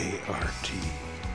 ART, your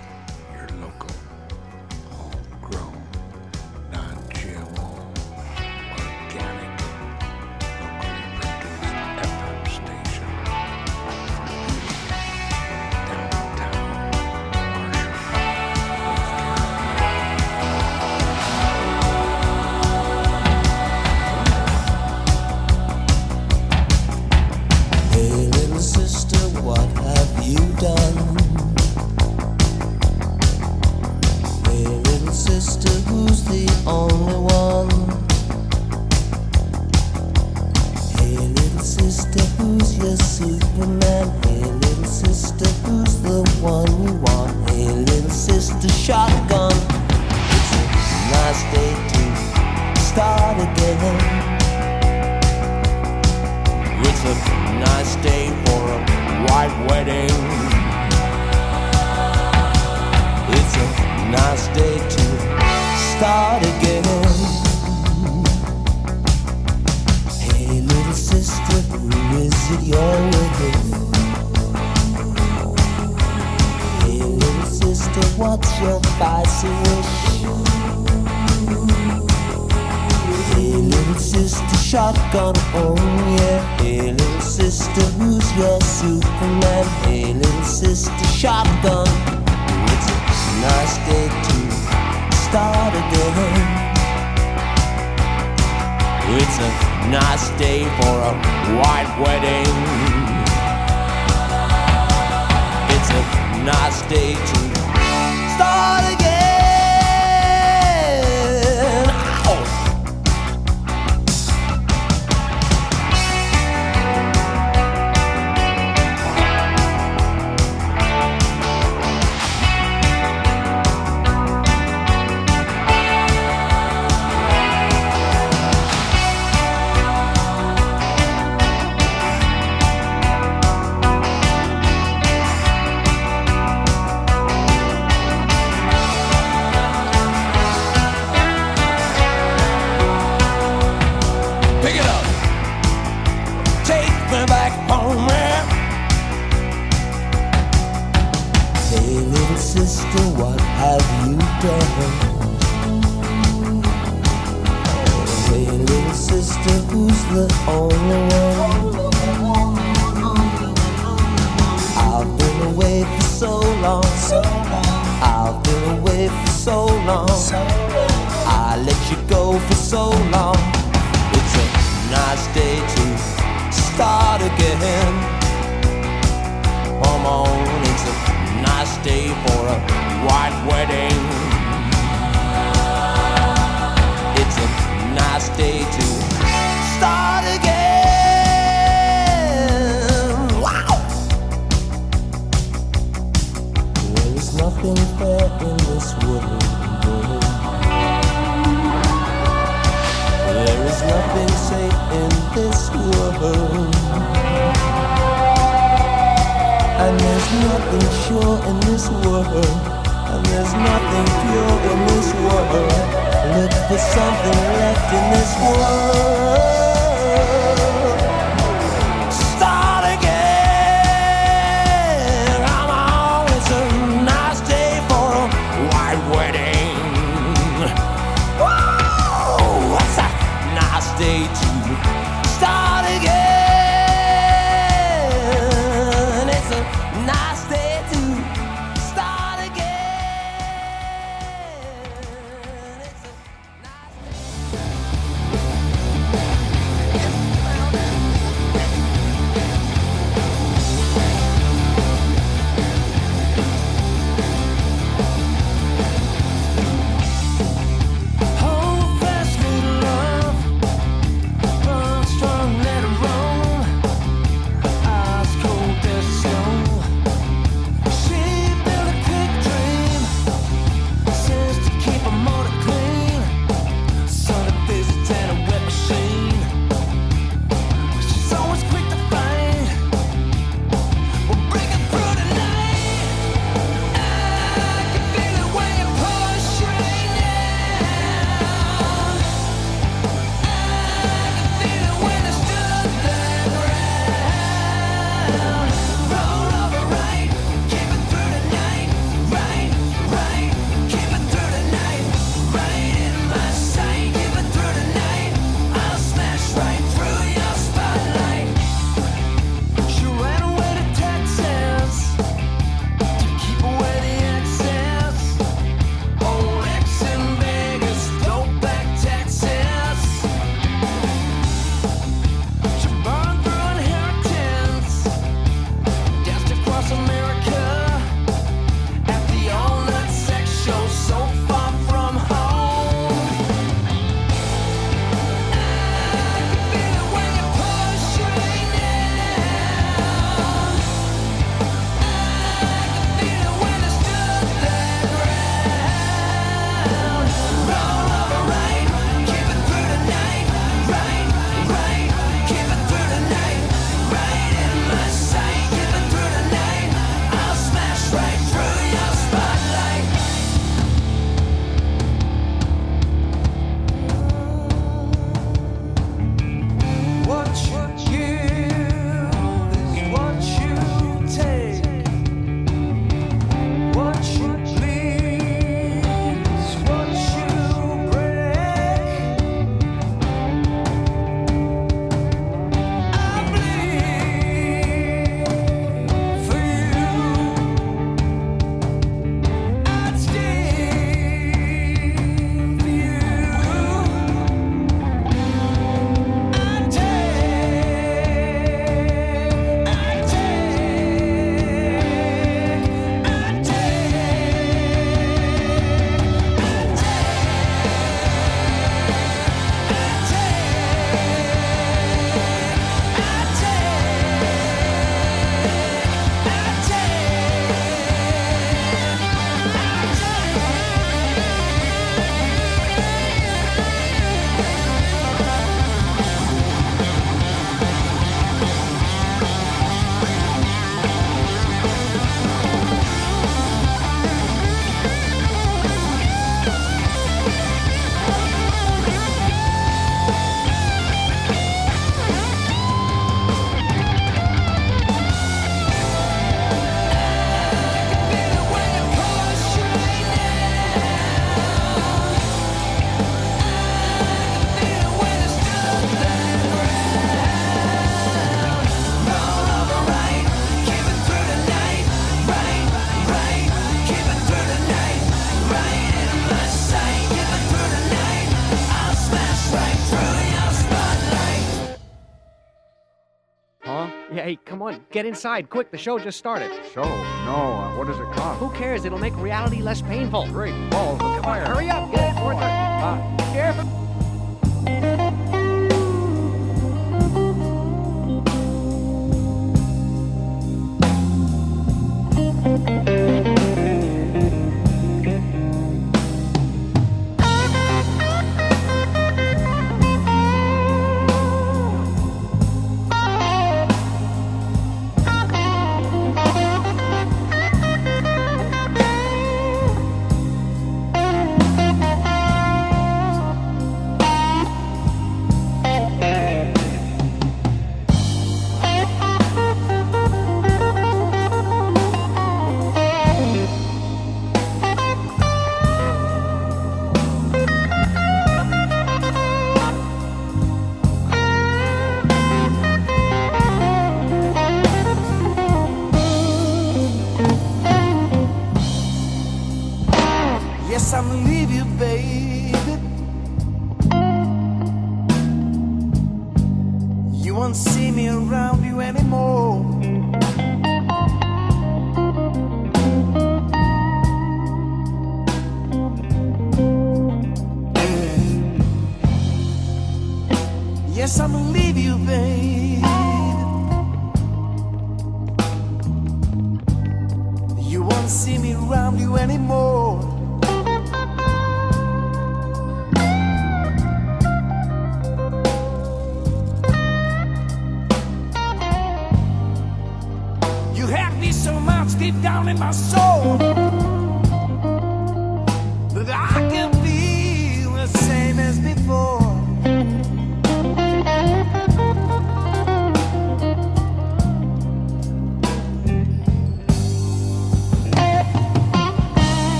Get inside, quick, the show just started. Show? No, uh, what does it cost? Who cares? It'll make reality less painful. Great balls of fire. Hurry up, get it, Arthur. Uh, careful.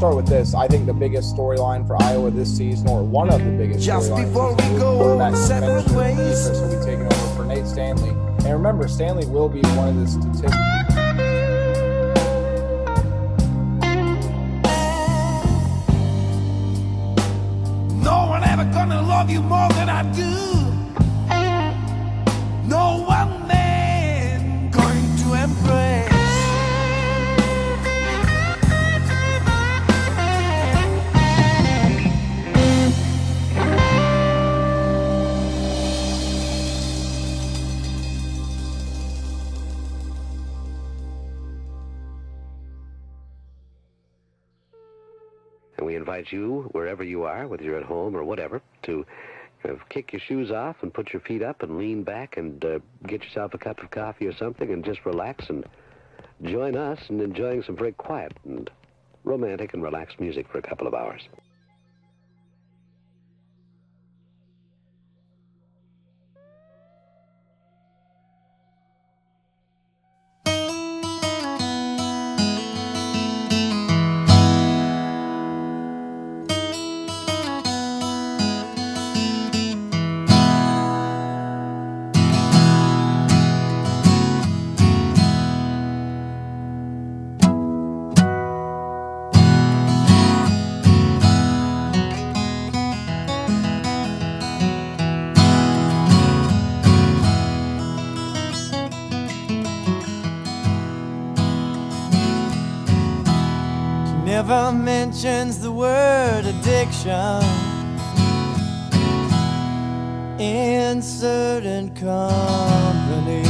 Start with this. I think the biggest storyline for Iowa this season, or one of the biggest Just before we go our separate ways. Will be taking over for Nate Stanley. And remember, Stanley will be one of the your feet up and lean back and uh, get yourself a cup of coffee or something and just relax and join us in enjoying some very quiet and romantic and relaxed music for a couple of hours. Never mentions the word addiction in certain company.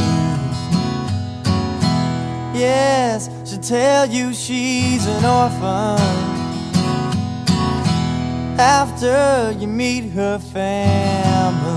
Yes, she'll tell you she's an orphan after you meet her family.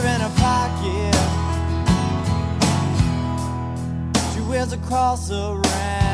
Hair in her pocket. She wears a cross around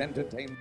entertainment.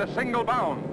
At a single bound.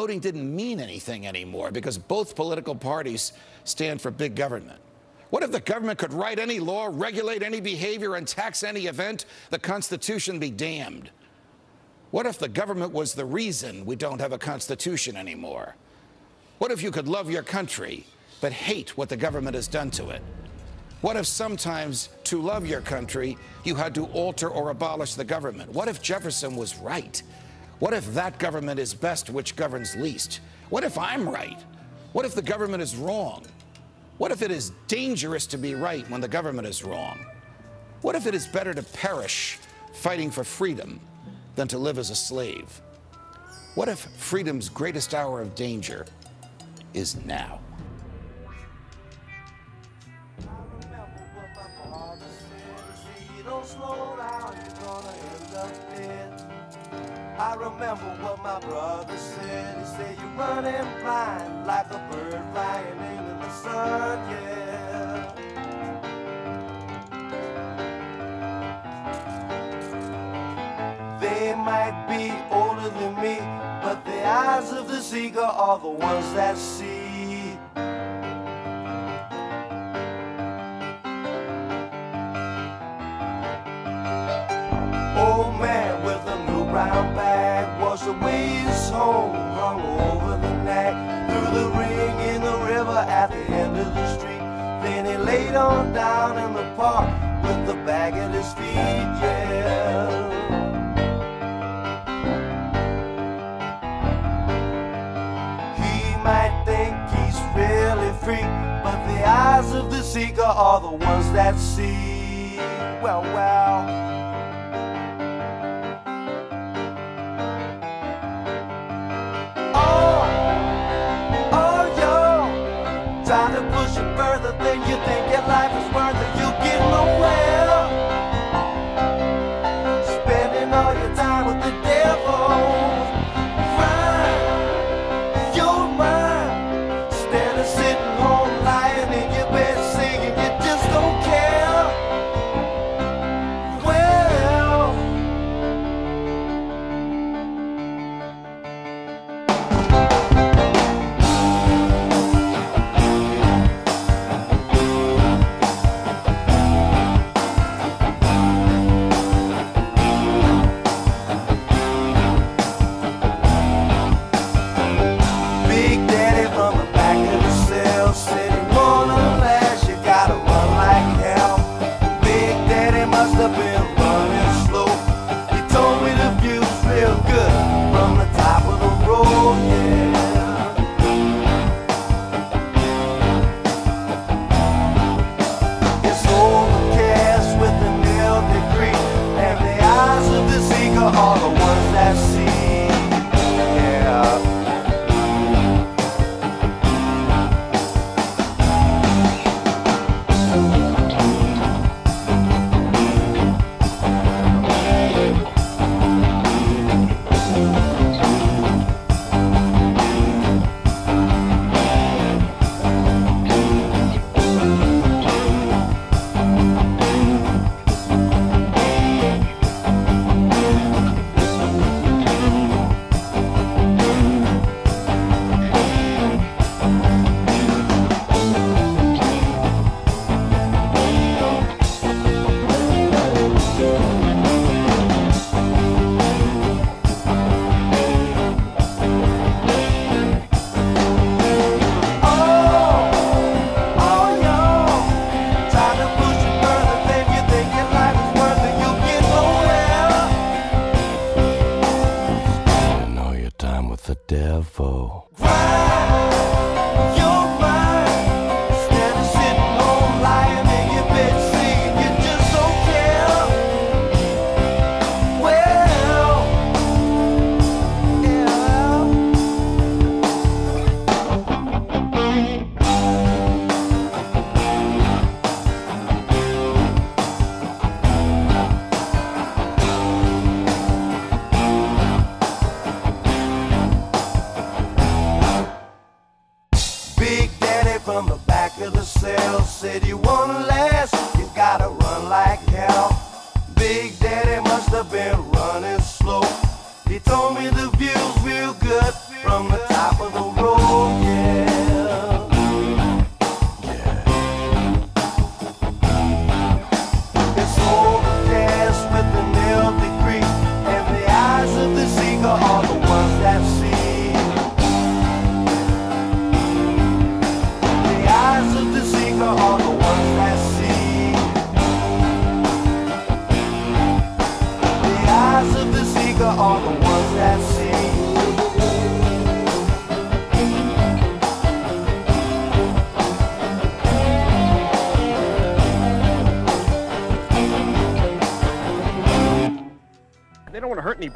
Voting didn't mean anything anymore because both political parties stand for big government? What if the government could write any law, regulate any behavior, and tax any event? The Constitution be damned. What if the government was the reason we don't have a Constitution anymore? What if you could love your country but hate what the government has done to it? What if sometimes to love your country you had to alter or abolish the government? What if Jefferson was right? What if that government is best which governs least? What if I'm right? What if the government is wrong? What if it is dangerous to be right when the government is wrong? What if it is better to perish fighting for freedom than to live as a slave? What if freedom's greatest hour of danger is now? I remember what my brother said. He said you're running blind like a bird flying into the sun, yeah. They might be older than me, but the eyes of the seeker are the ones that see. Home, hung over the neck, threw the ring in the river at the end of the street. Then he laid on down in the park with the bag at his feet, yeah. He might think he's really free, but the eyes of the seeker are the ones that see. Well, well. Think your life is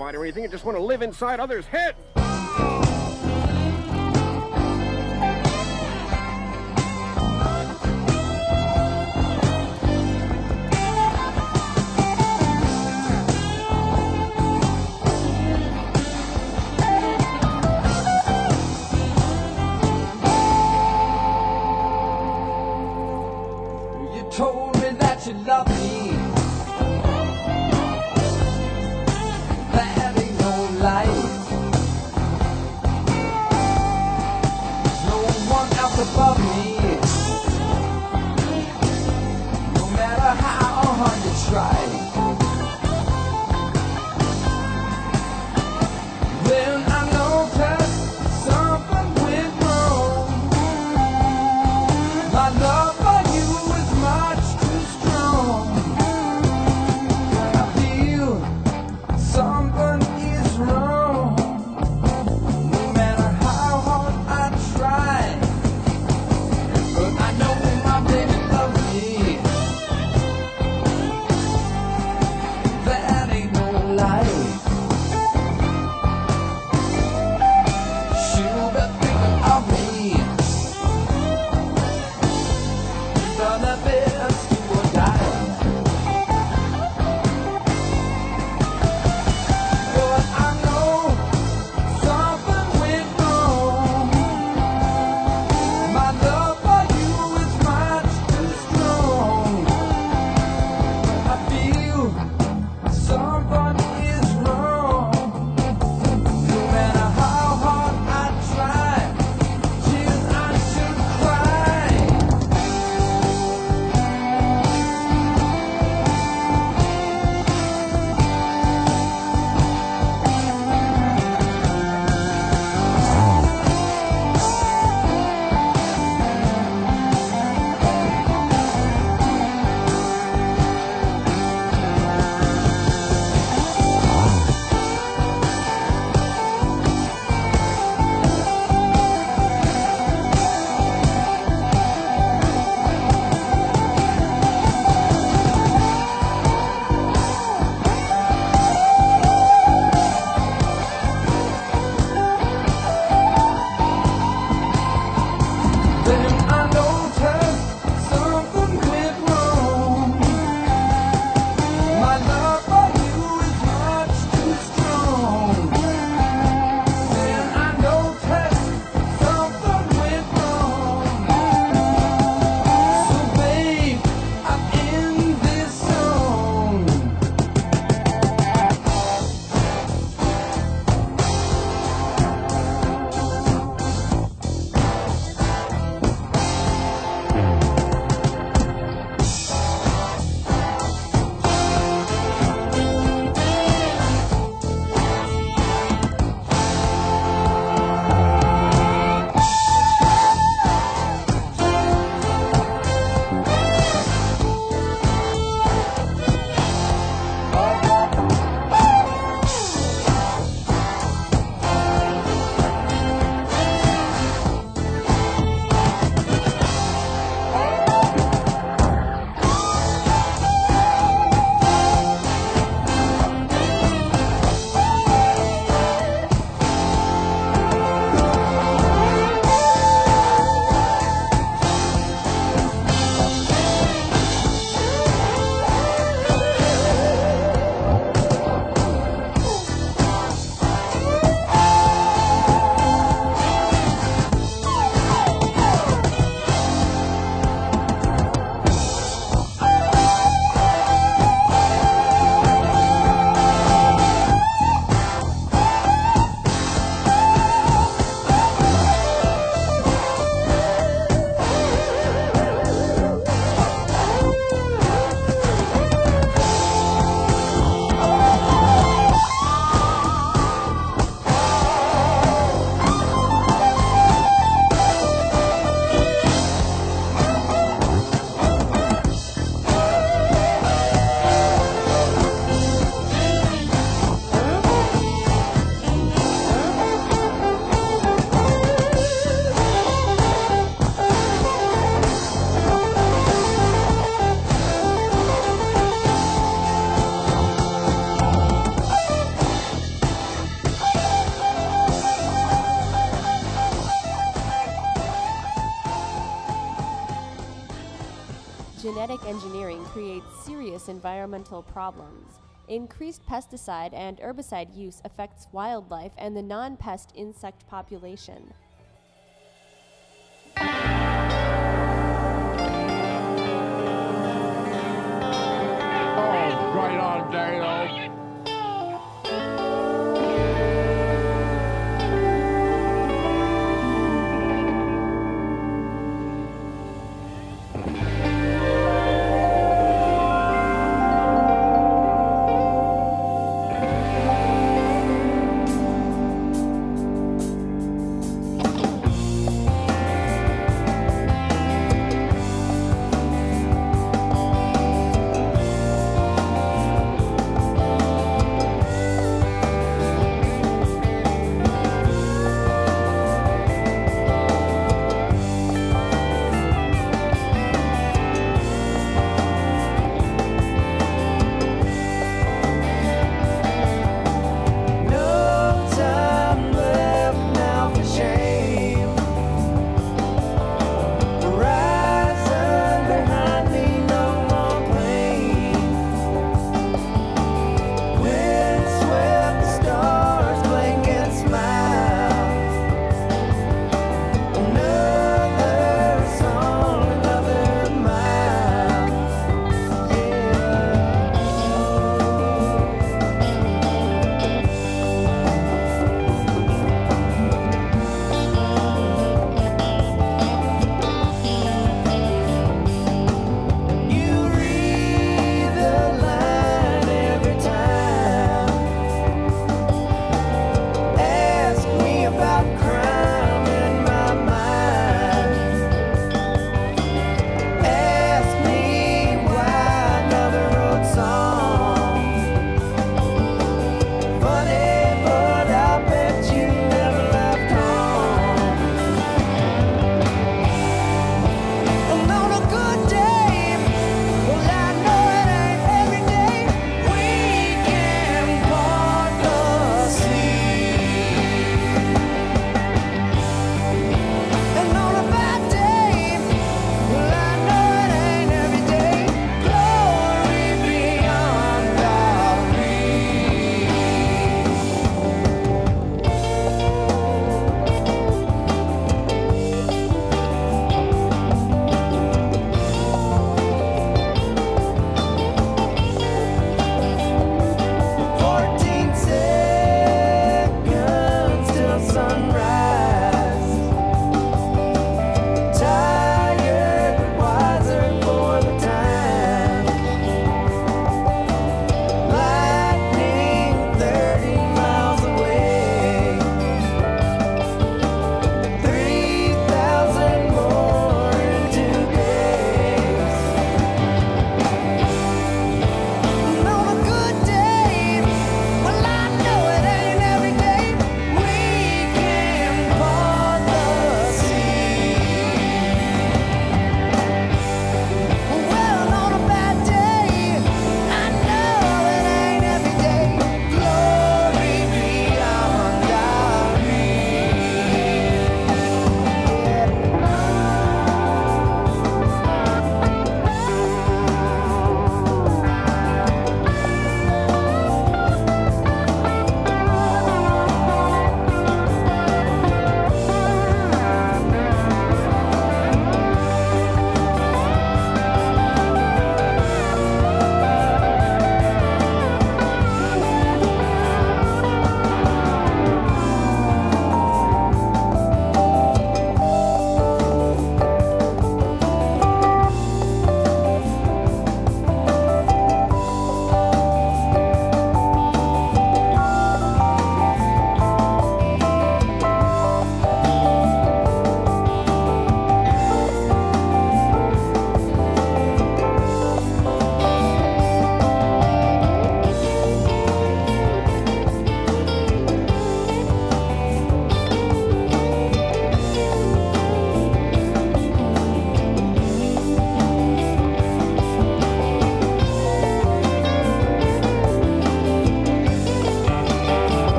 or anything. I just want to live inside others' heads. Genetic engineering creates serious environmental problems. Increased pesticide and herbicide use affects wildlife and the non pest insect population.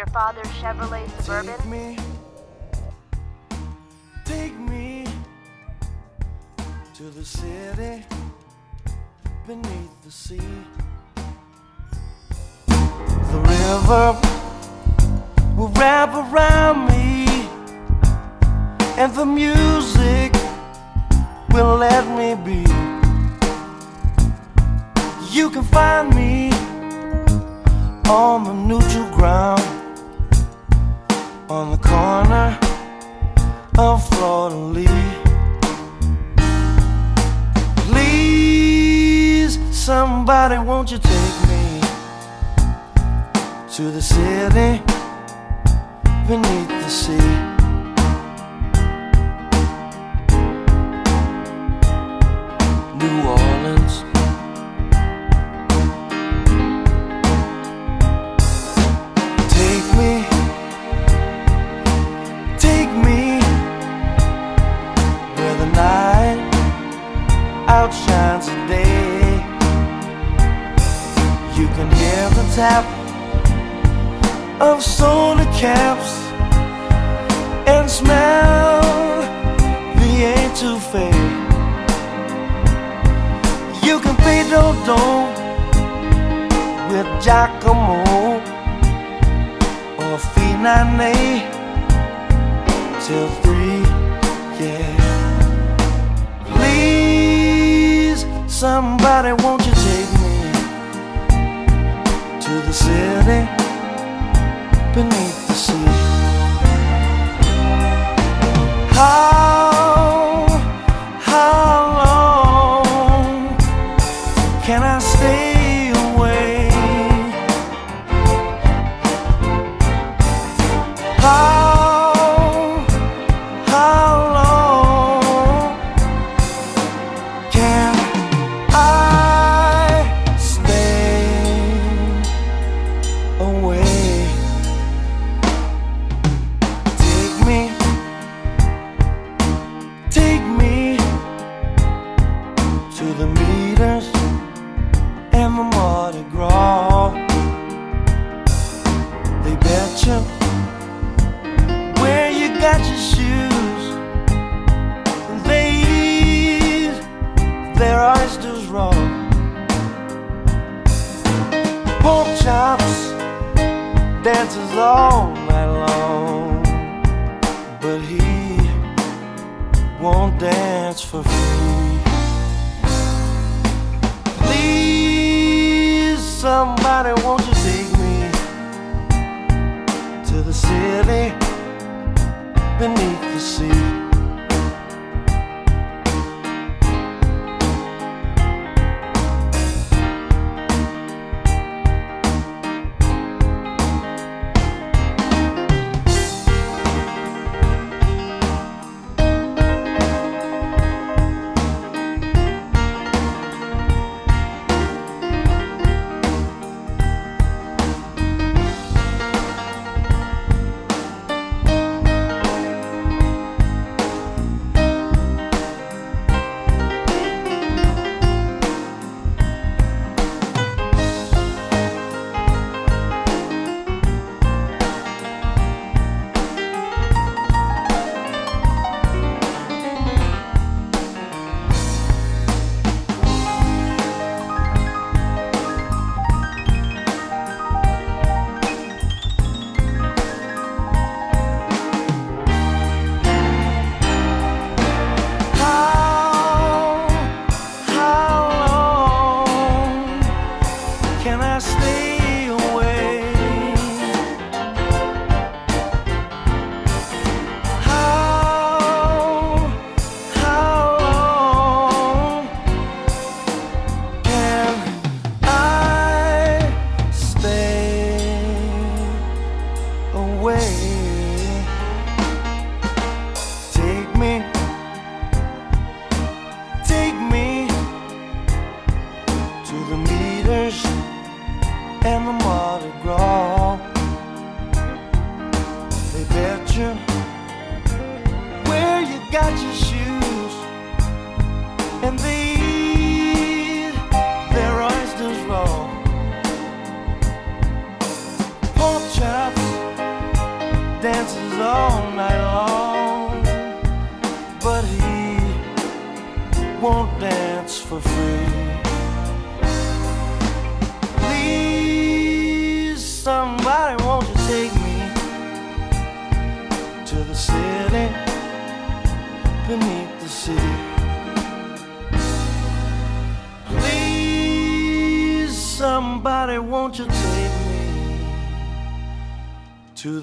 your father dances all night long, but he won't dance for free. Please, somebody, won't you take me to the city beneath the sea?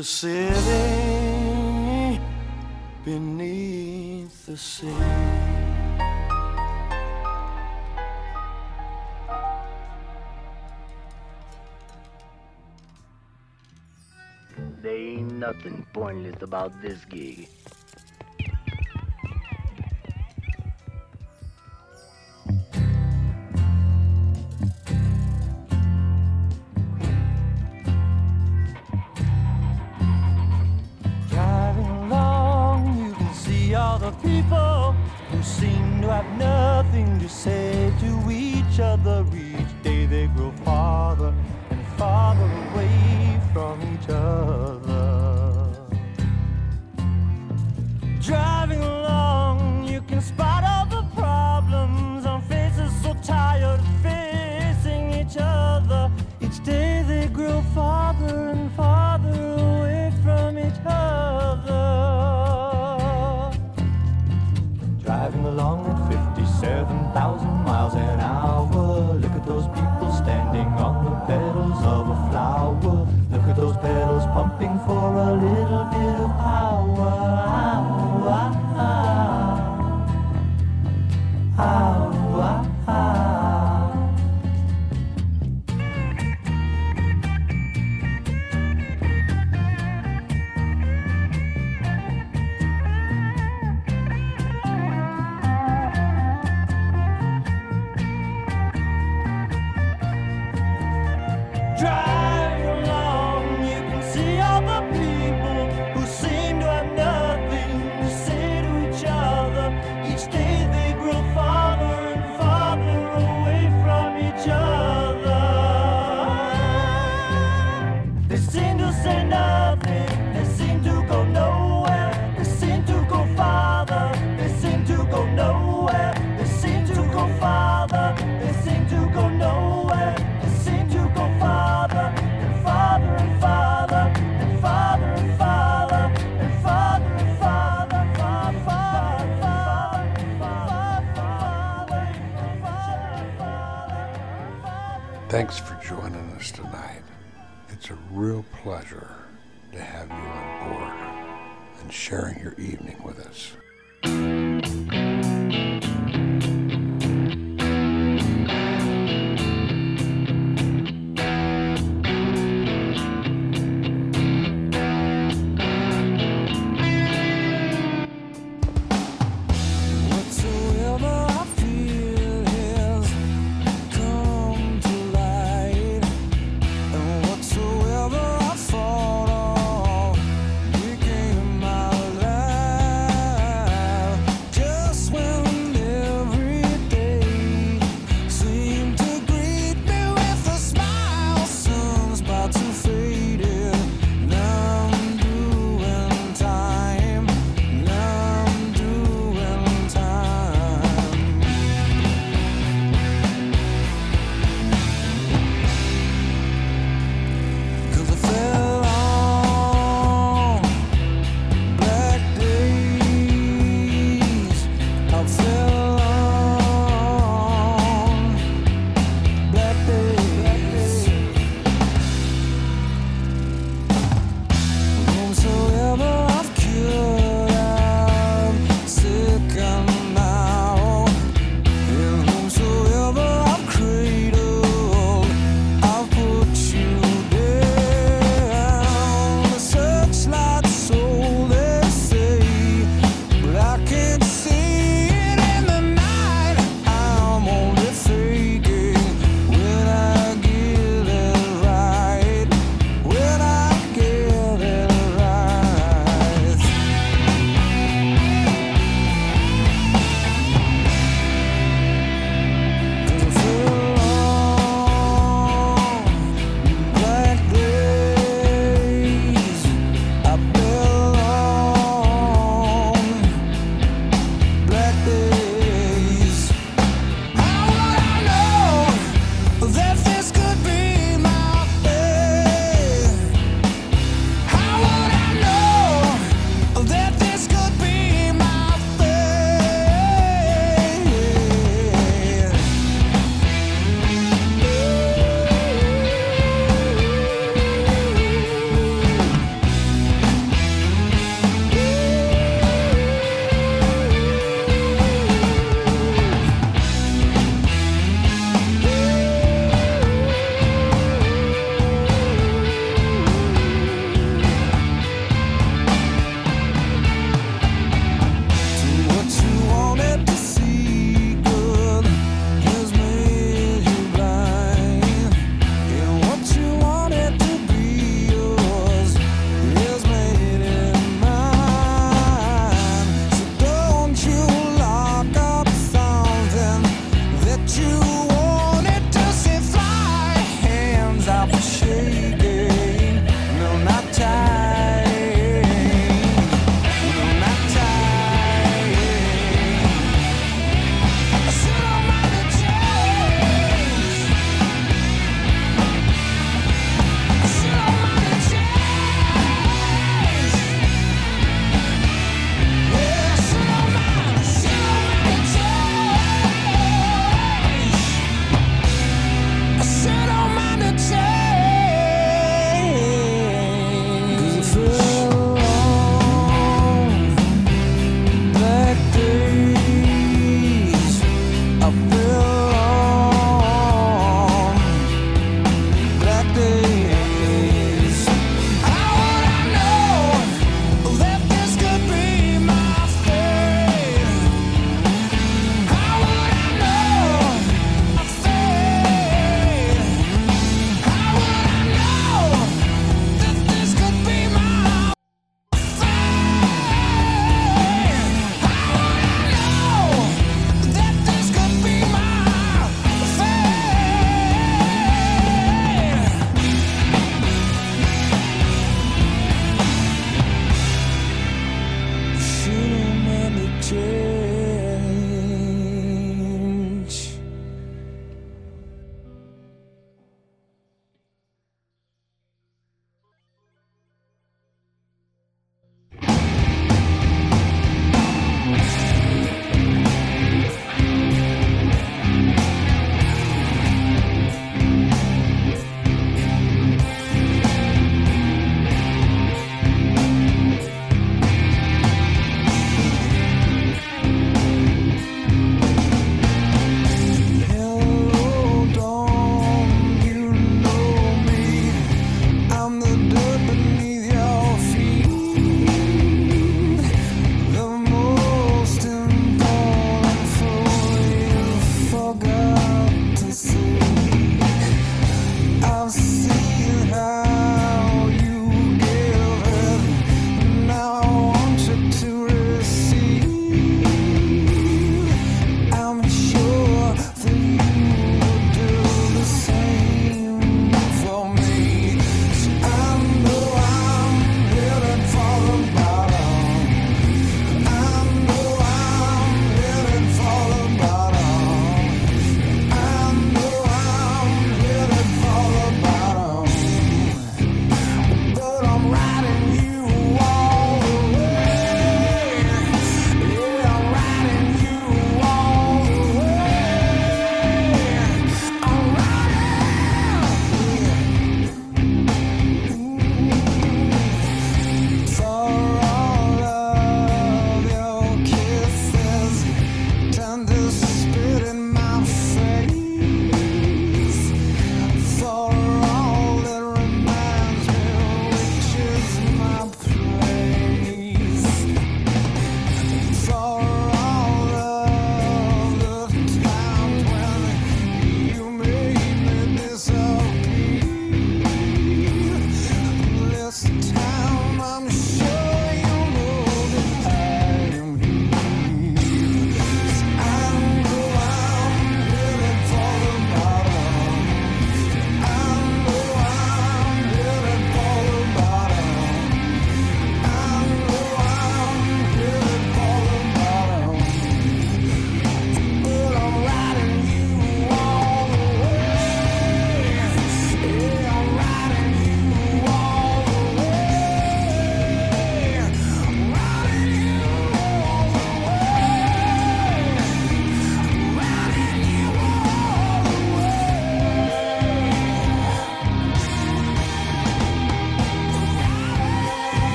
the city beneath the sea. There ain't nothing pointless about this gig.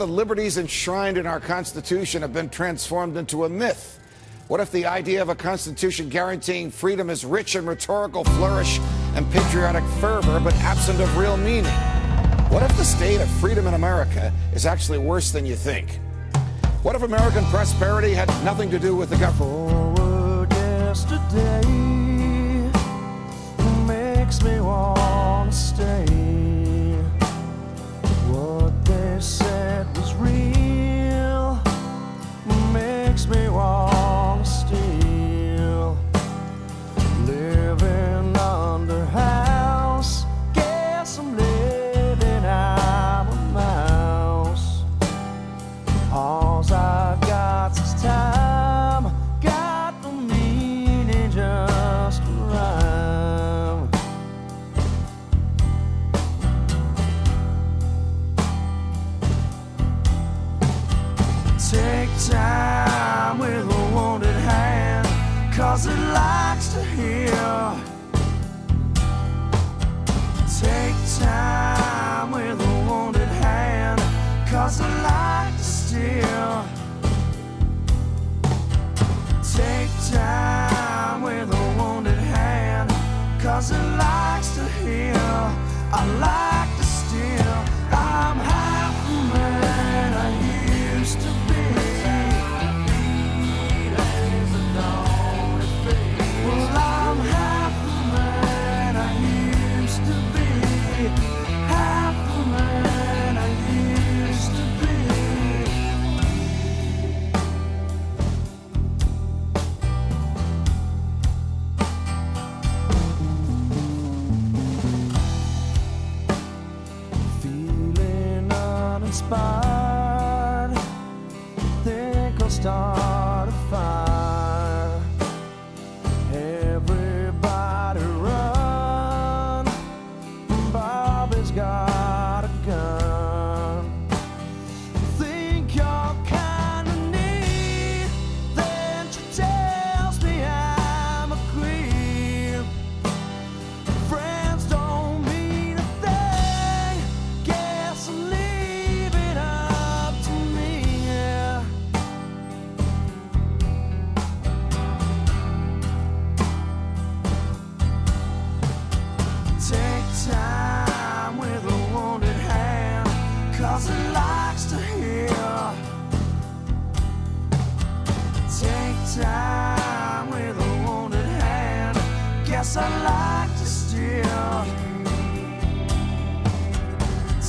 the liberties enshrined in our Constitution have been transformed into a myth? What if the idea of a Constitution guaranteeing freedom is rich in rhetorical flourish and patriotic fervor, but absent of real meaning? What if the state of freedom in America is actually worse than you think? What if American prosperity had nothing to do with the government? guess I like to steal.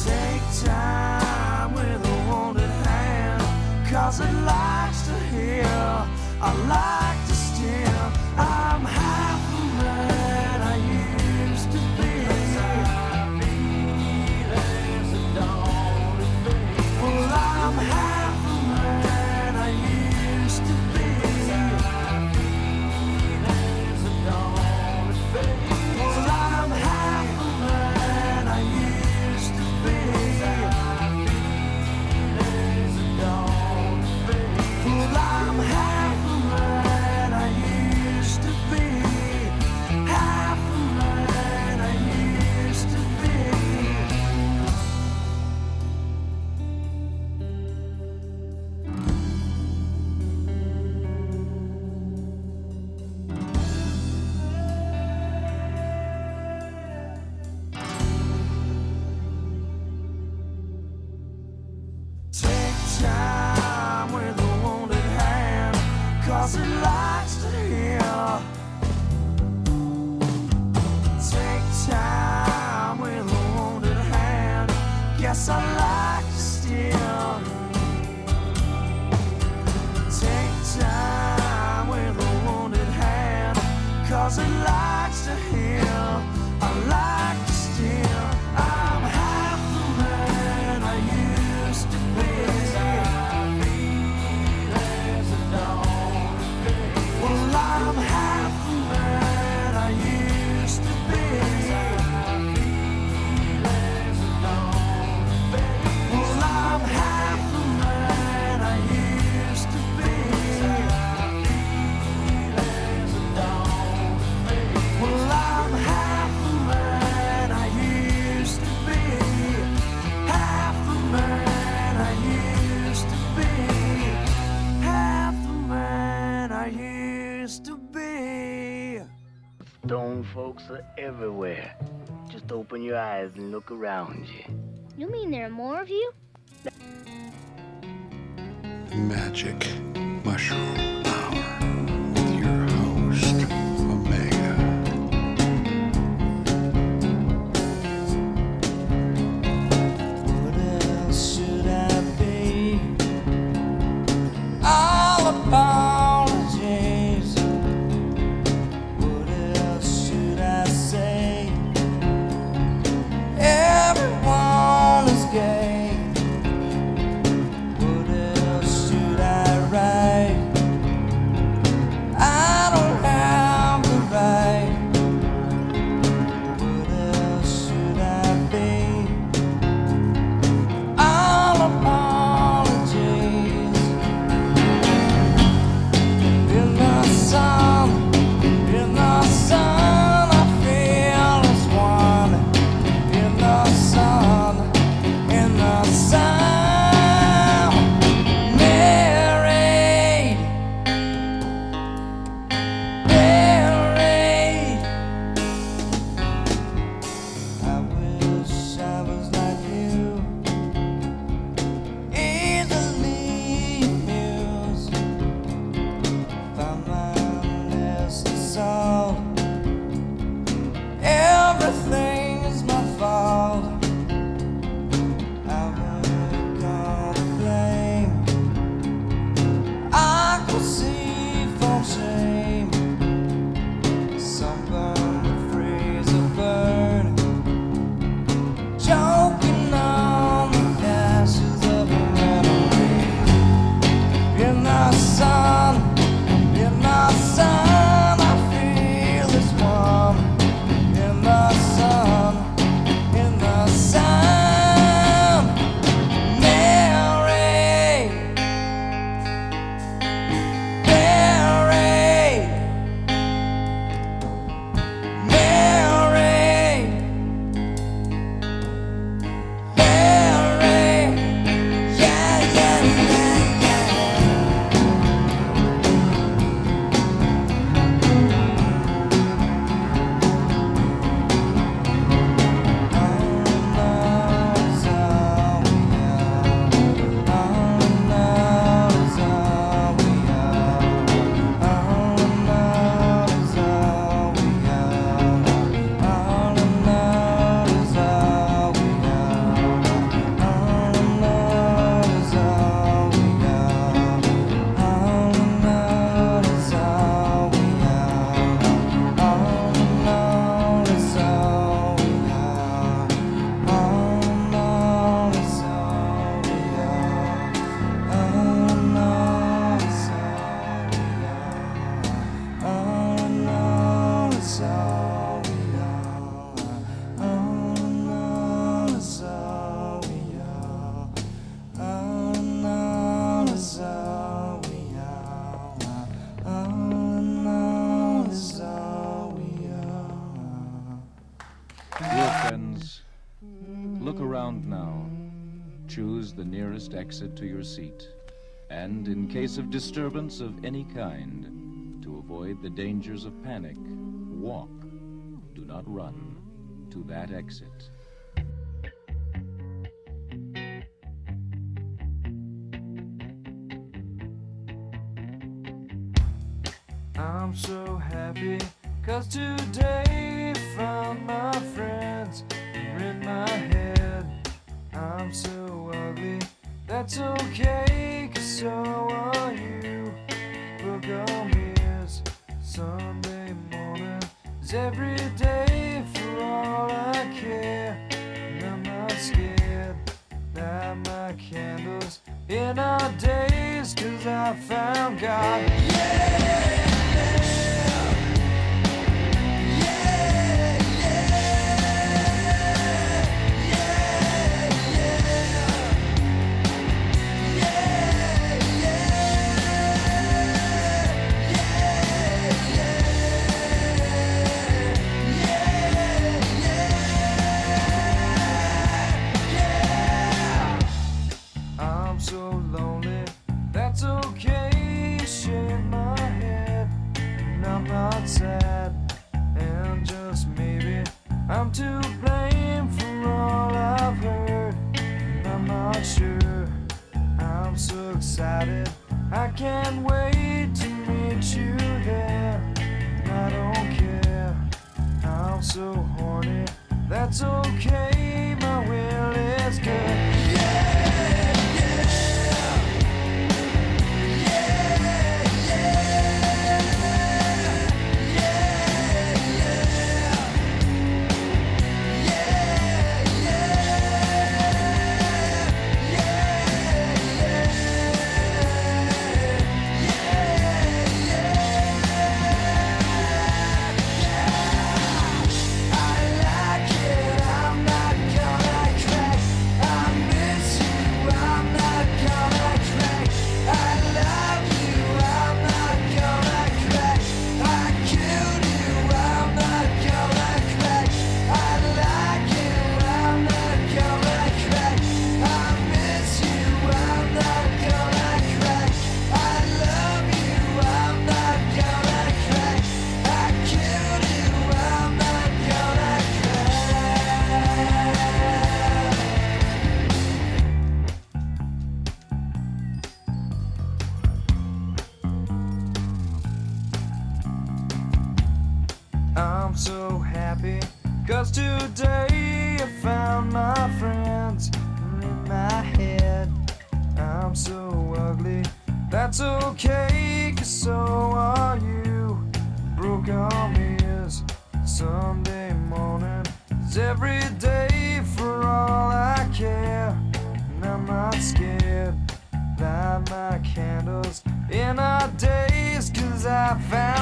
Take time with a wounded hand, cause it likes to heal. I like everywhere. Just open your eyes and look around you. You mean there are more of you? Magic Mushroom Choose the nearest exit to your seat. And in case of disturbance of any kind, to avoid the dangers of panic, walk, do not run, to that exit. I'm so happy cause today found my friends in my head. I'm so that's okay cause so are you. Book on mirrors, Sunday morning is every day for all I care. And I'm not scared, light my candles in our days cause I found God. I'm excited. I can't wait to meet you there. I don't care. I'm so horny. That's okay. I found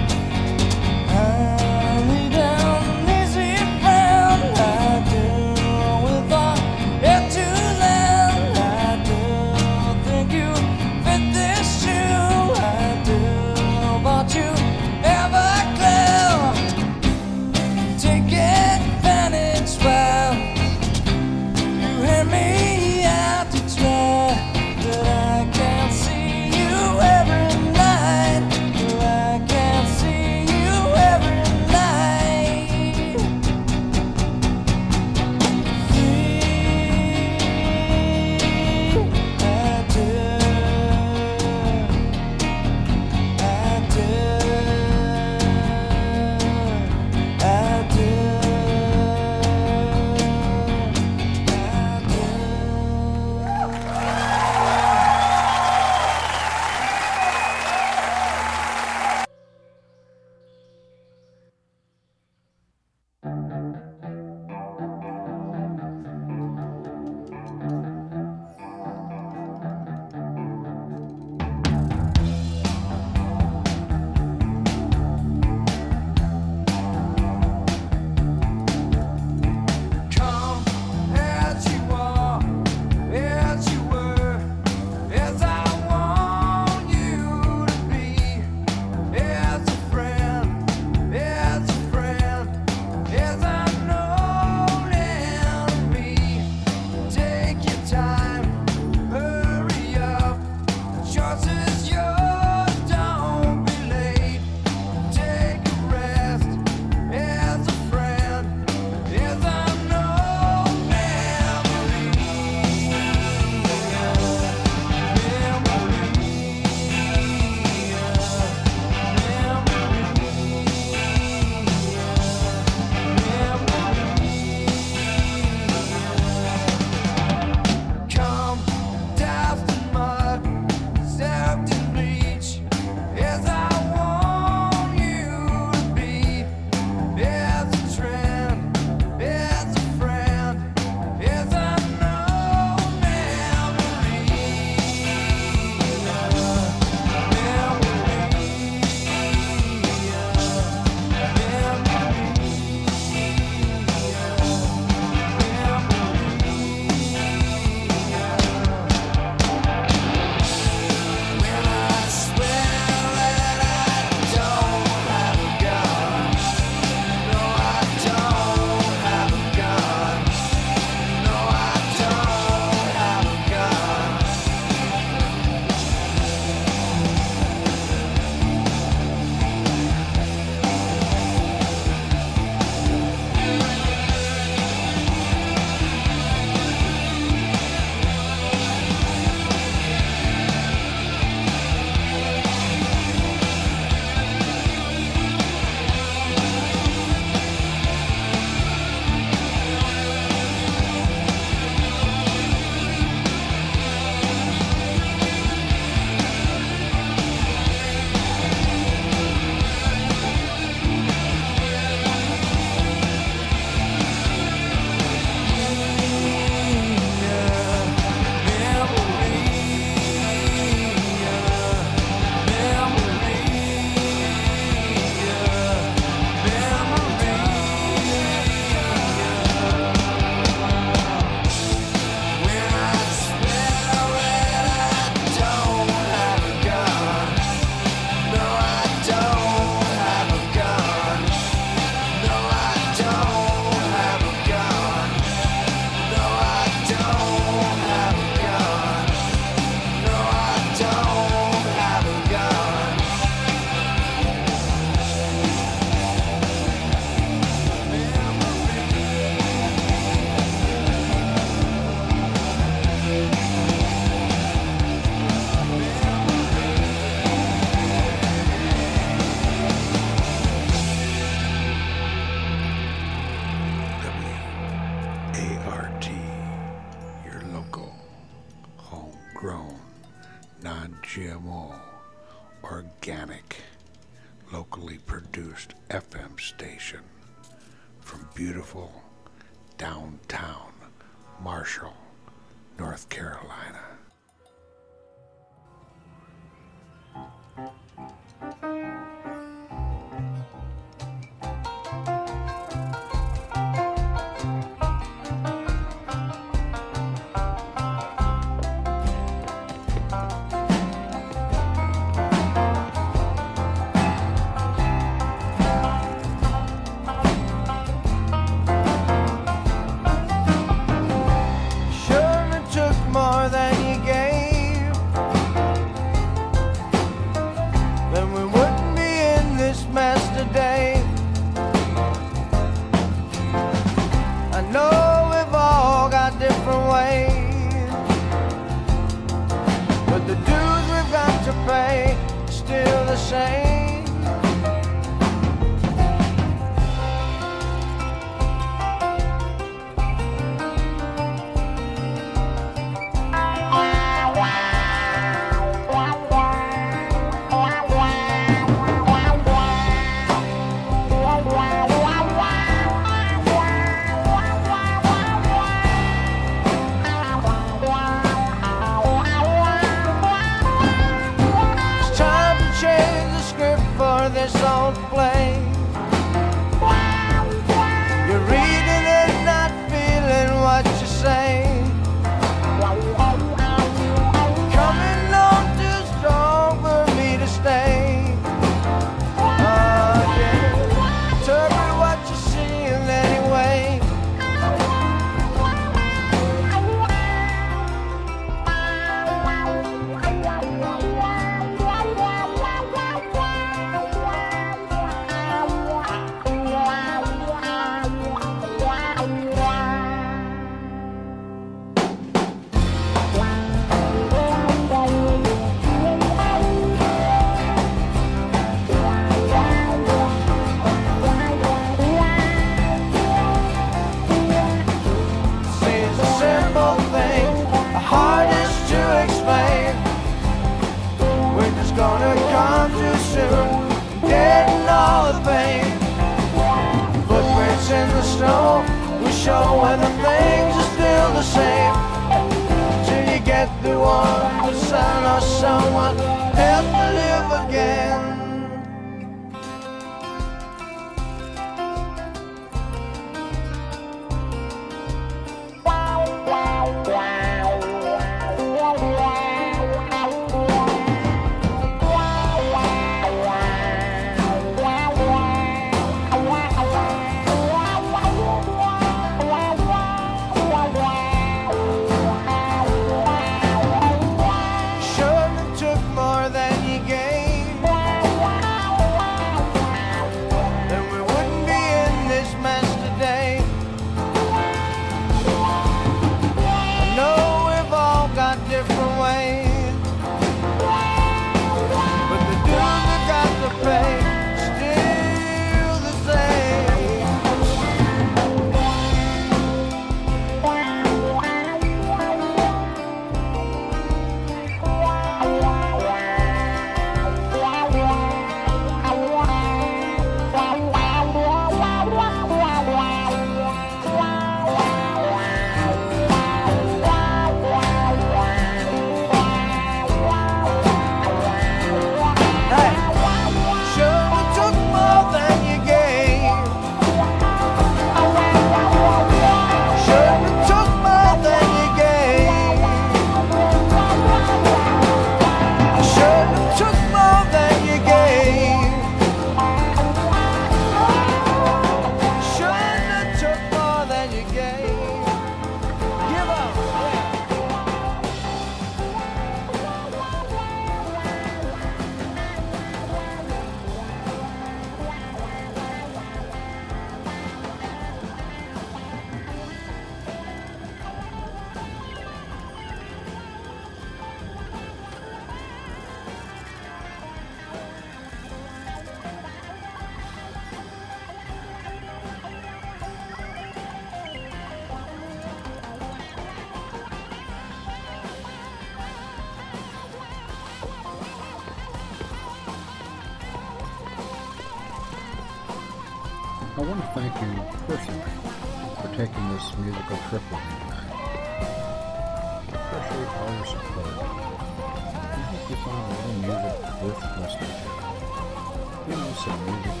This is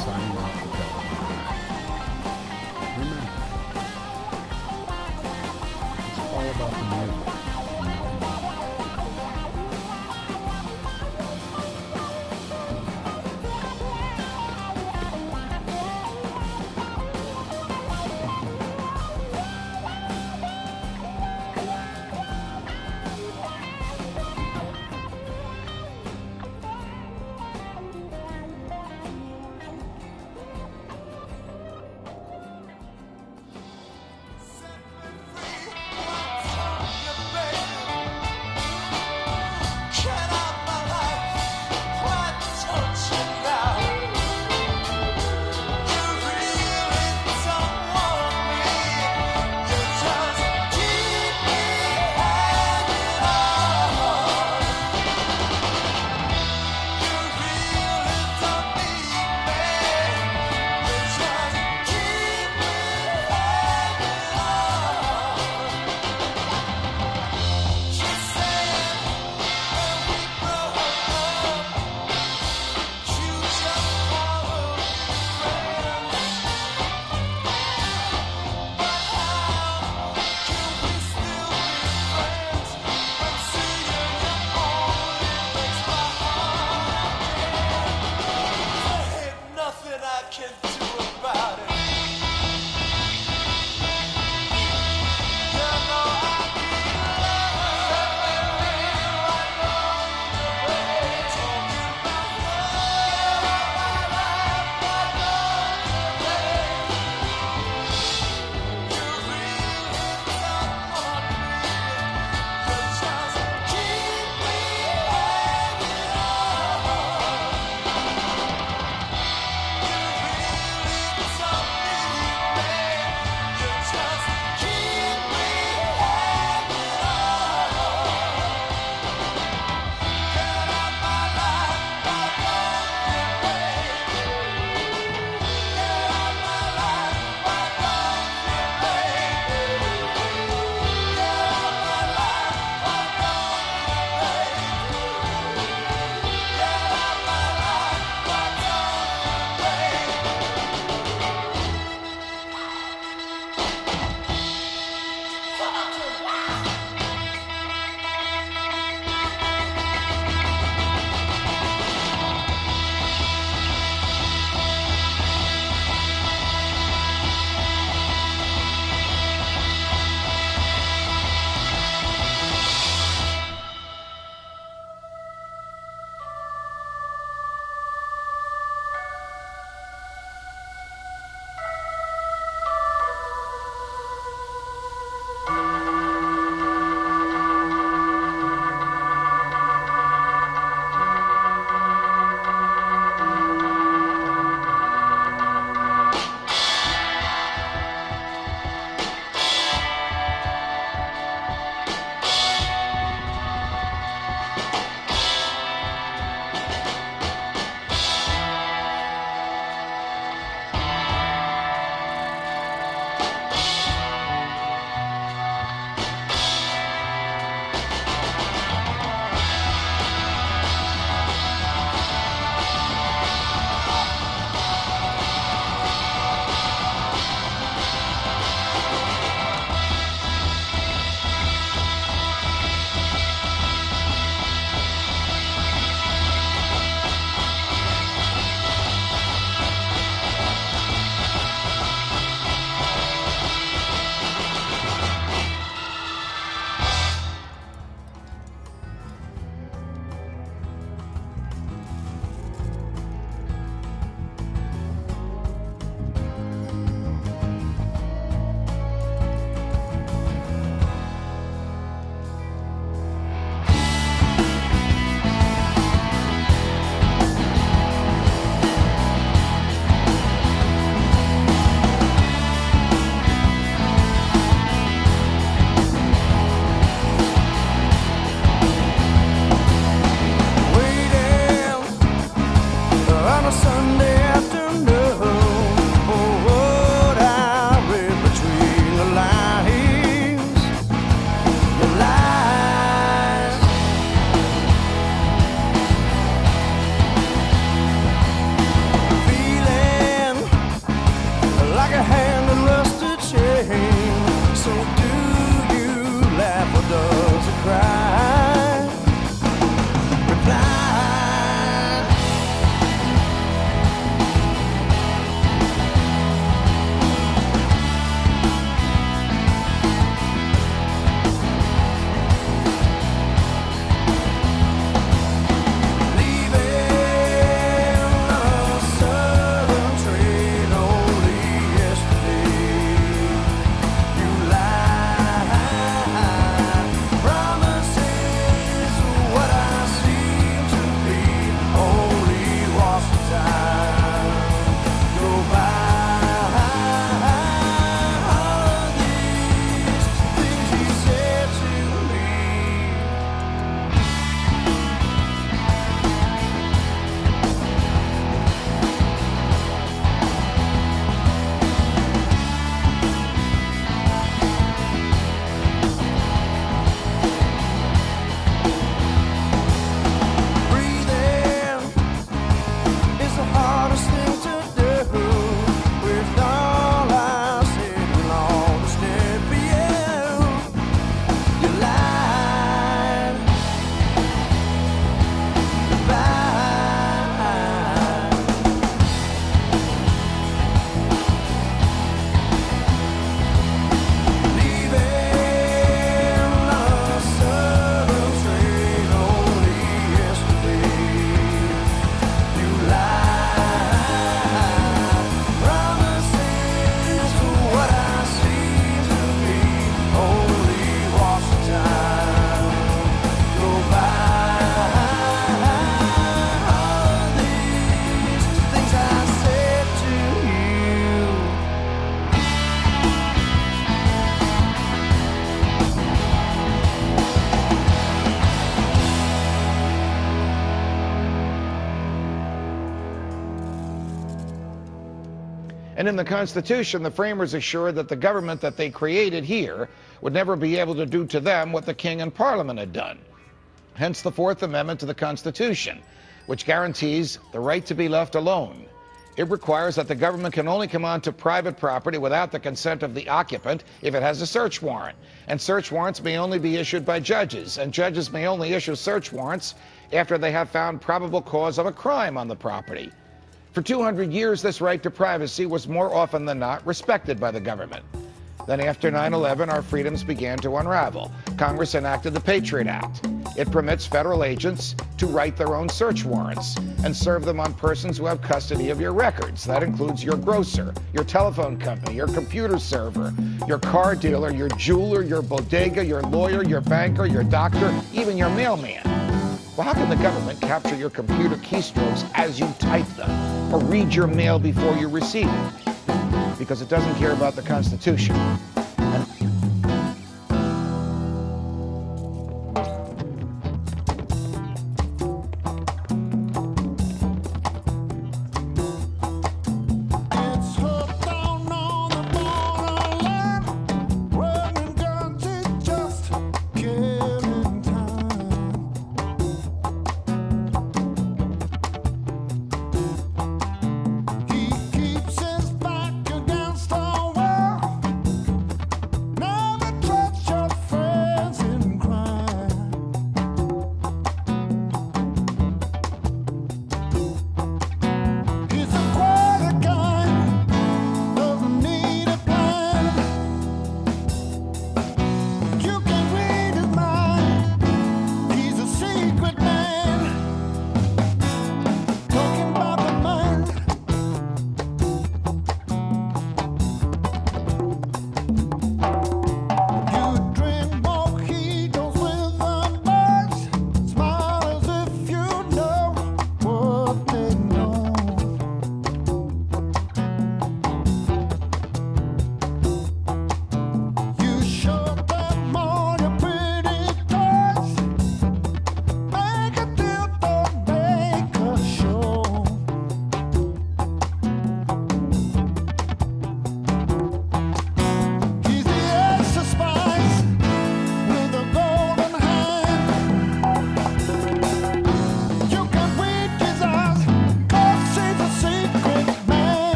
Signing off the television. Remember, it's all about the music. And in the Constitution, the framers assured that the government that they created here would never be able to do to them what the King and Parliament had done. Hence the Fourth Amendment to the Constitution, which guarantees the right to be left alone. It requires that the government can only come onto private property without the consent of the occupant if it has a search warrant. And search warrants may only be issued by judges, and judges may only issue search warrants after they have found probable cause of a crime on the property. For 200 years, this right to privacy was more often than not respected by the government. Then, after 9 11, our freedoms began to unravel. Congress enacted the Patriot Act. It permits federal agents to write their own search warrants and serve them on persons who have custody of your records. That includes your grocer, your telephone company, your computer server, your car dealer, your jeweler, your bodega, your lawyer, your banker, your doctor, even your mailman. Well, how can the government capture your computer keystrokes as you type them or read your mail before you receive it? Because it doesn't care about the Constitution.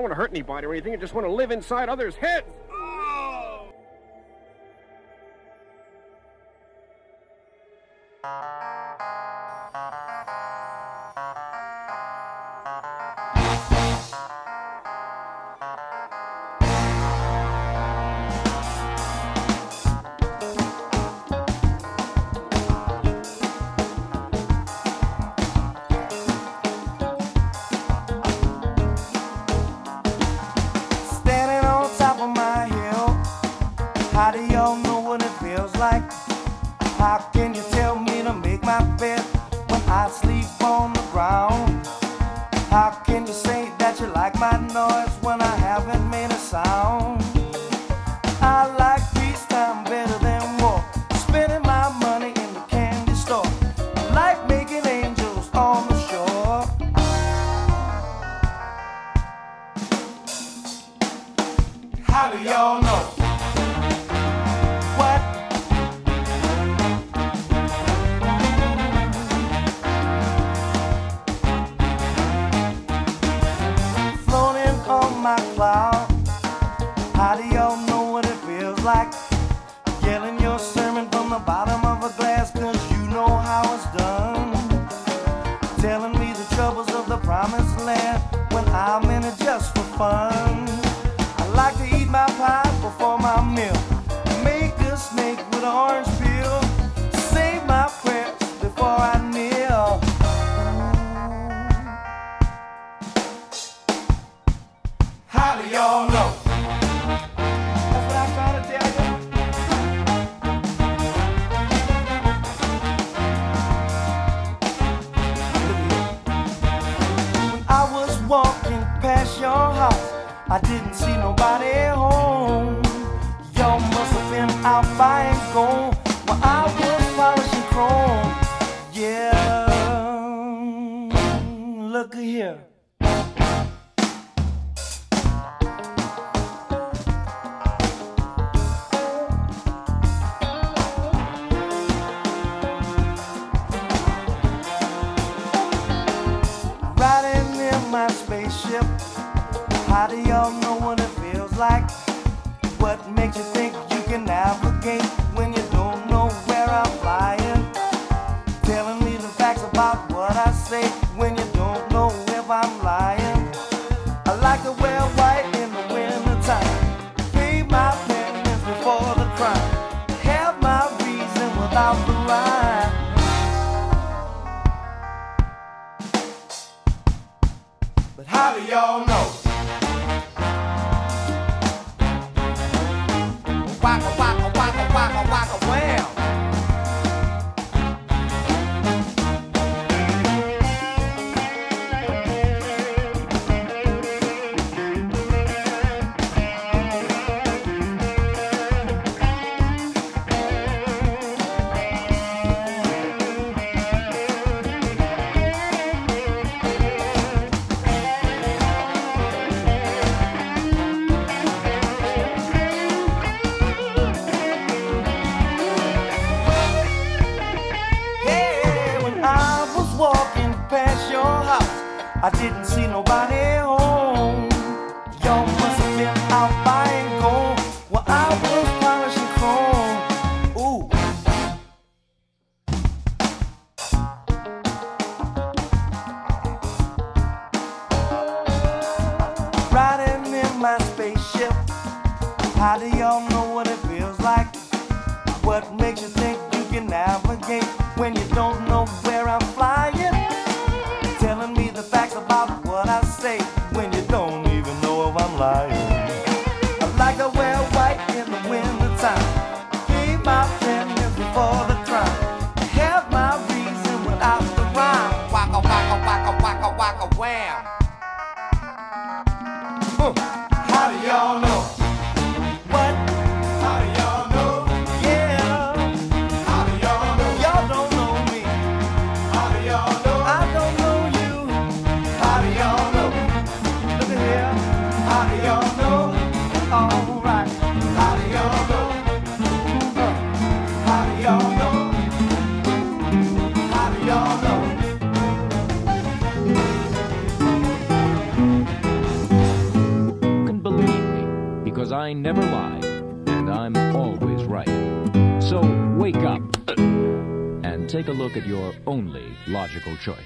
don't want to hurt anybody or anything. I just want to live inside others' heads. How do y'all know what it feels like? What makes you think you can navigate when logical choice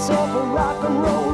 myself a rock and roll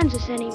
Kansas anymore.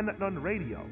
Planet on Radio.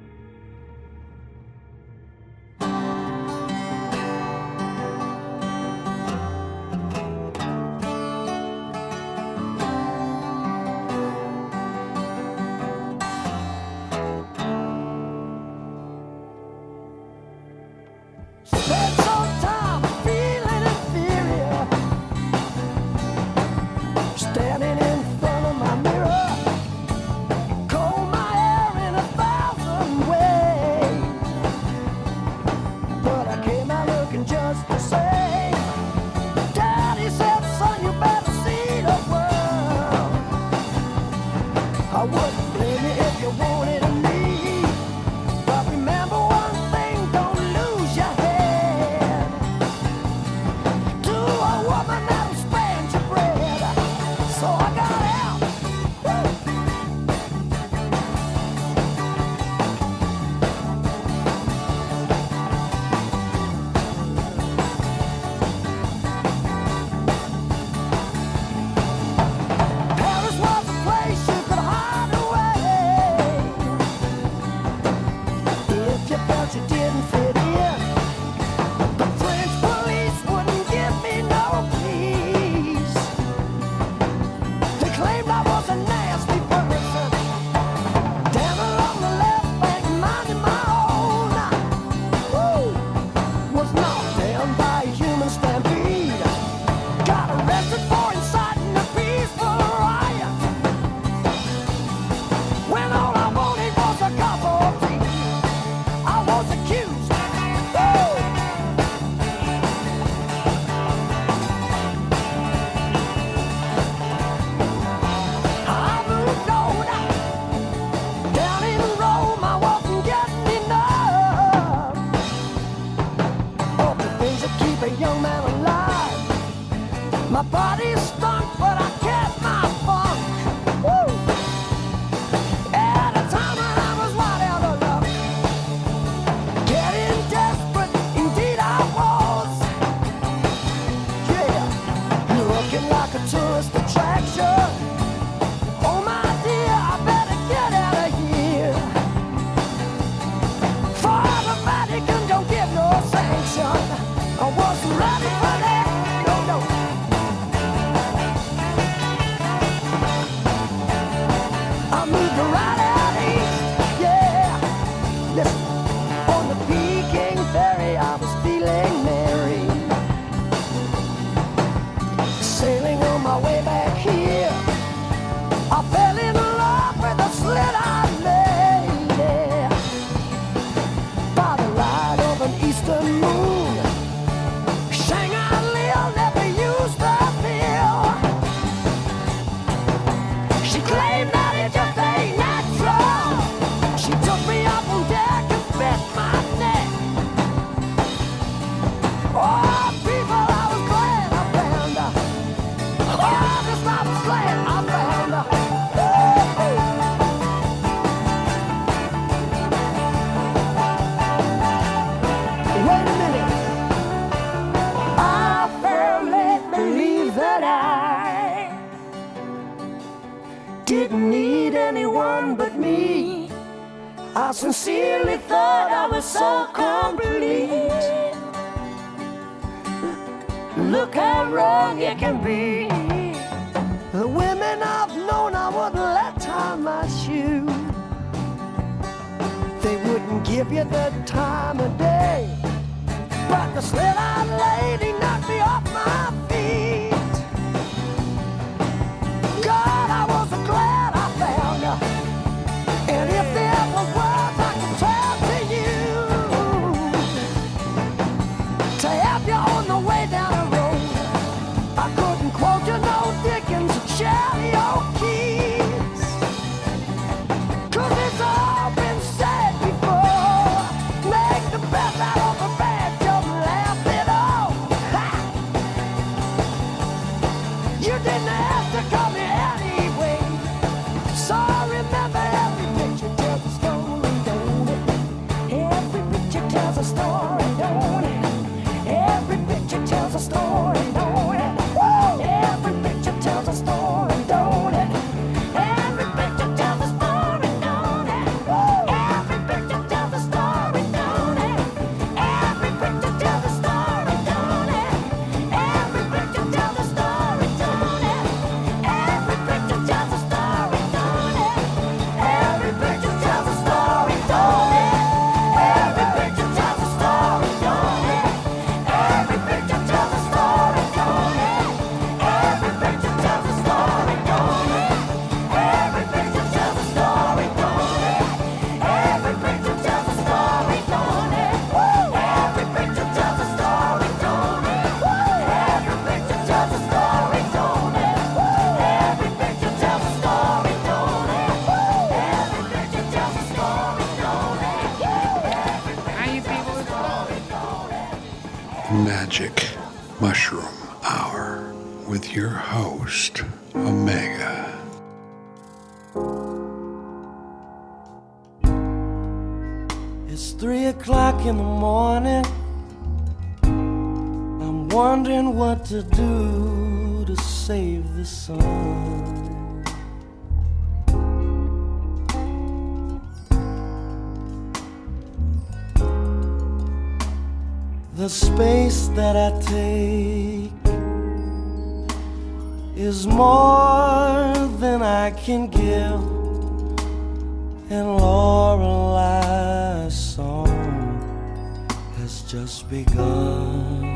give you the time of day. But the slit-eyed lady knocked me off. the space that I take is more than I can give. And Lorelei song has just begun.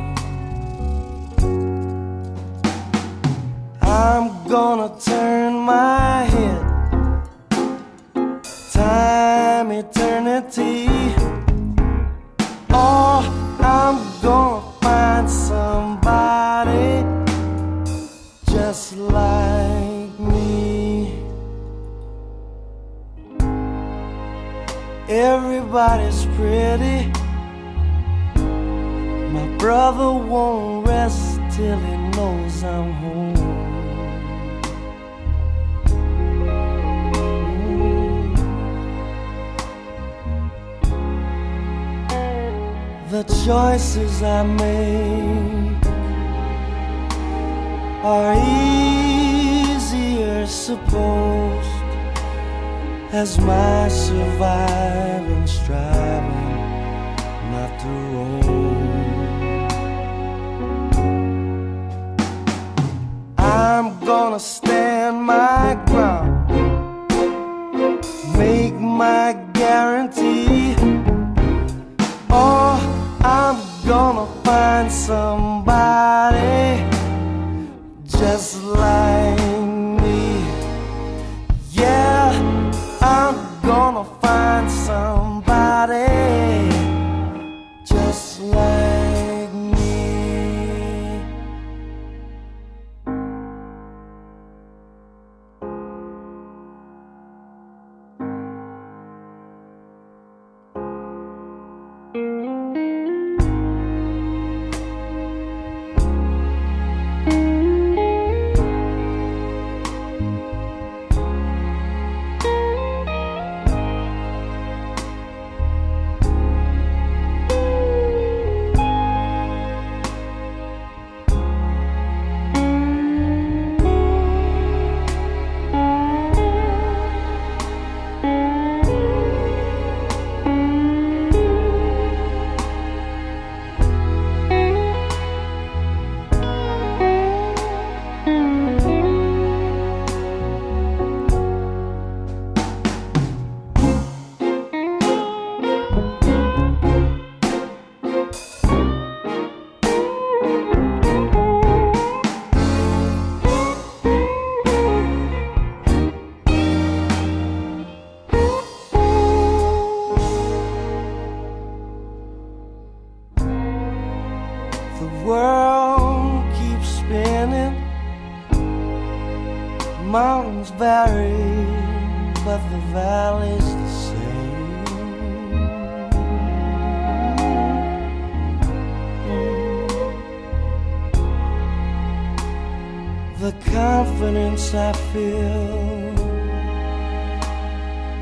the confidence I feel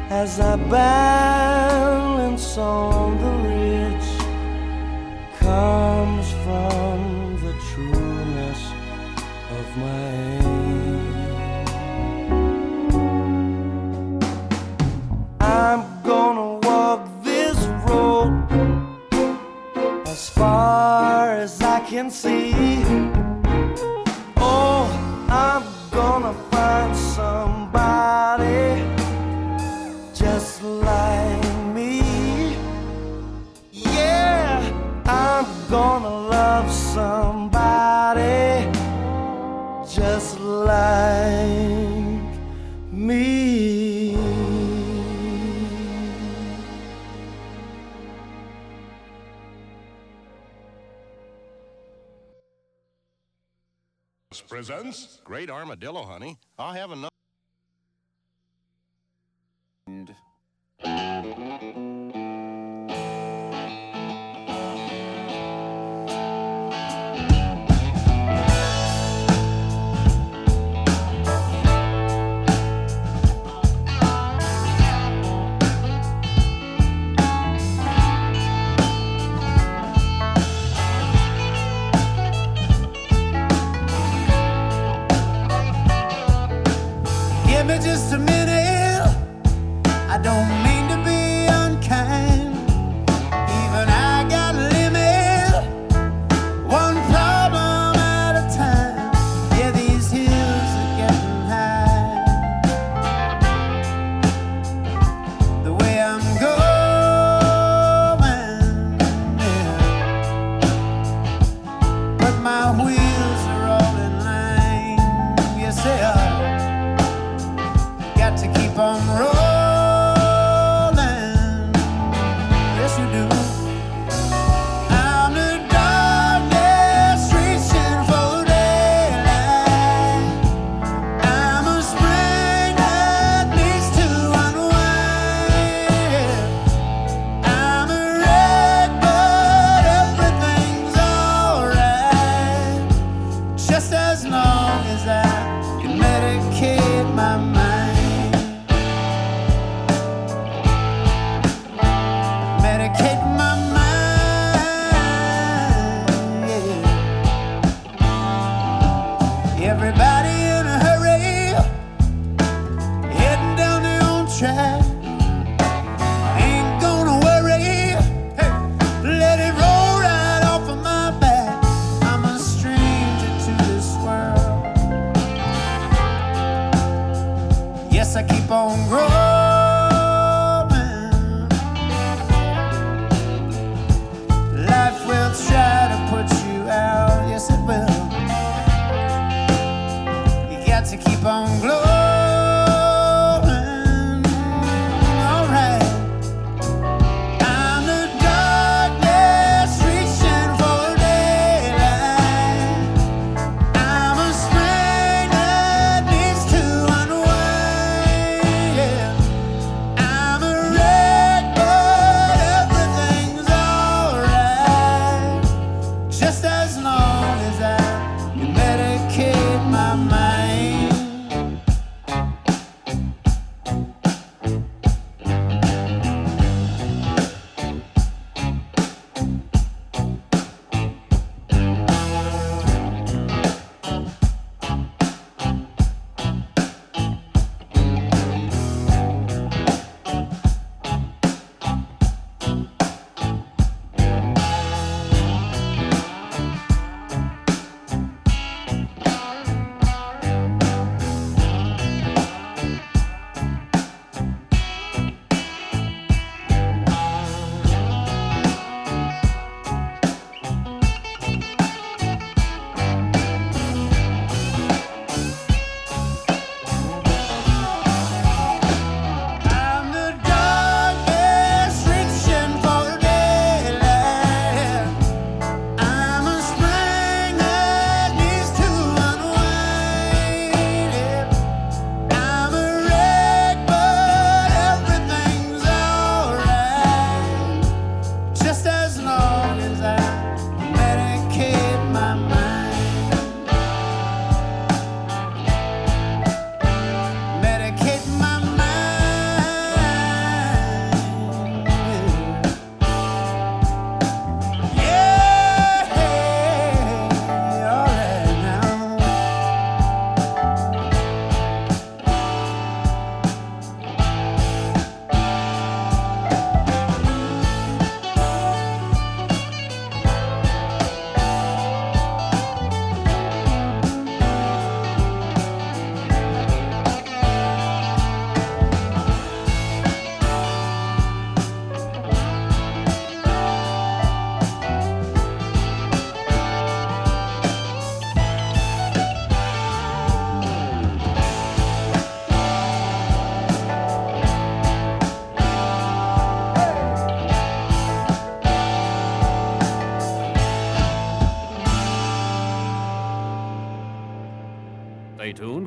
as I balance on the ridge comes from the trueness of my aim. I'm gonna walk this road as far as I can see. great armadillo, honey. I'll have enough.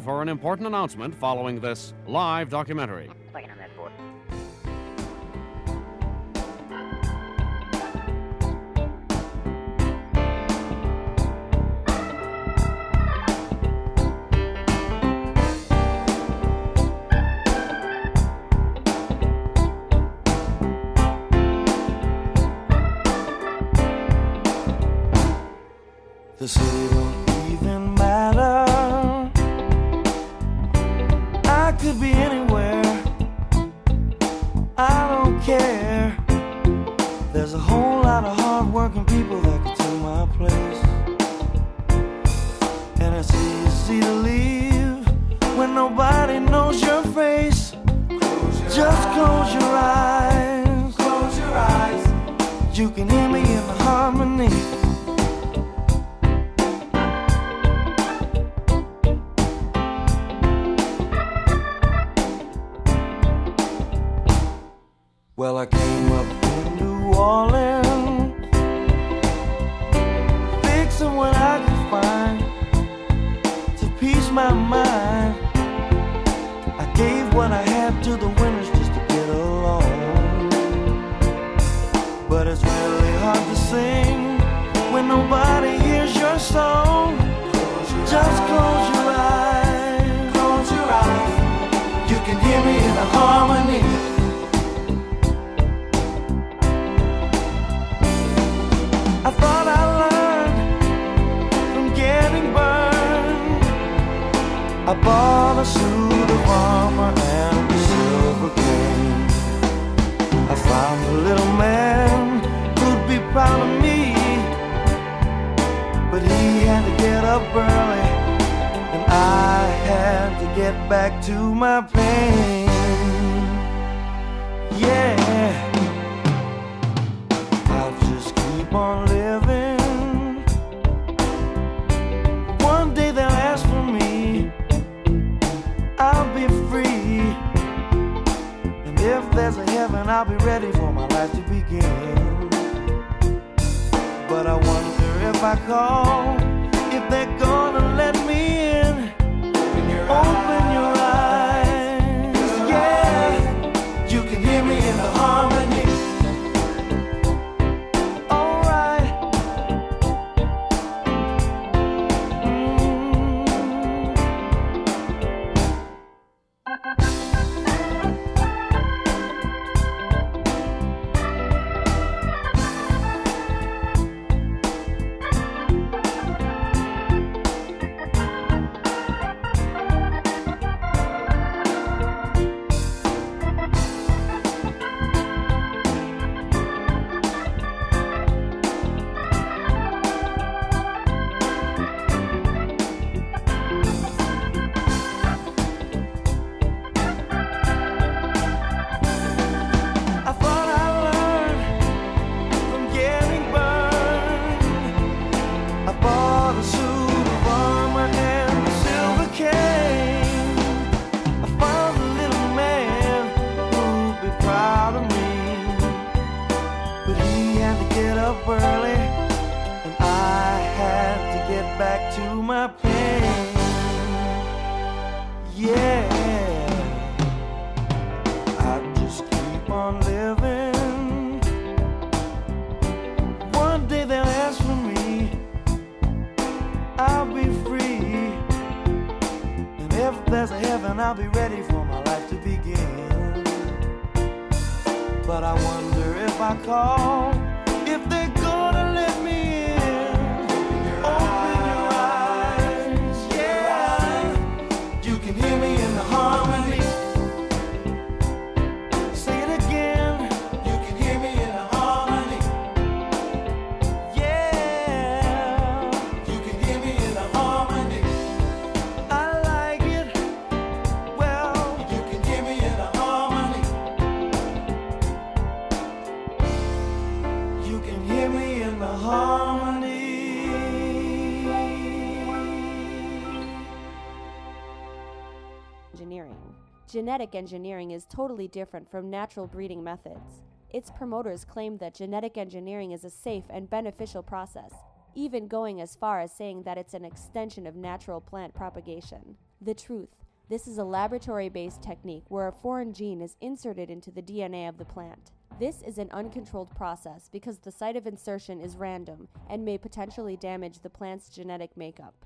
For an important announcement following this live documentary. genetic engineering is totally different from natural breeding methods. Its promoters claim that genetic engineering is a safe and beneficial process, even going as far as saying that it's an extension of natural plant propagation. The truth this is a laboratory based technique where a foreign gene is inserted into the DNA of the plant. This is an uncontrolled process because the site of insertion is random and may potentially damage the plant's genetic makeup.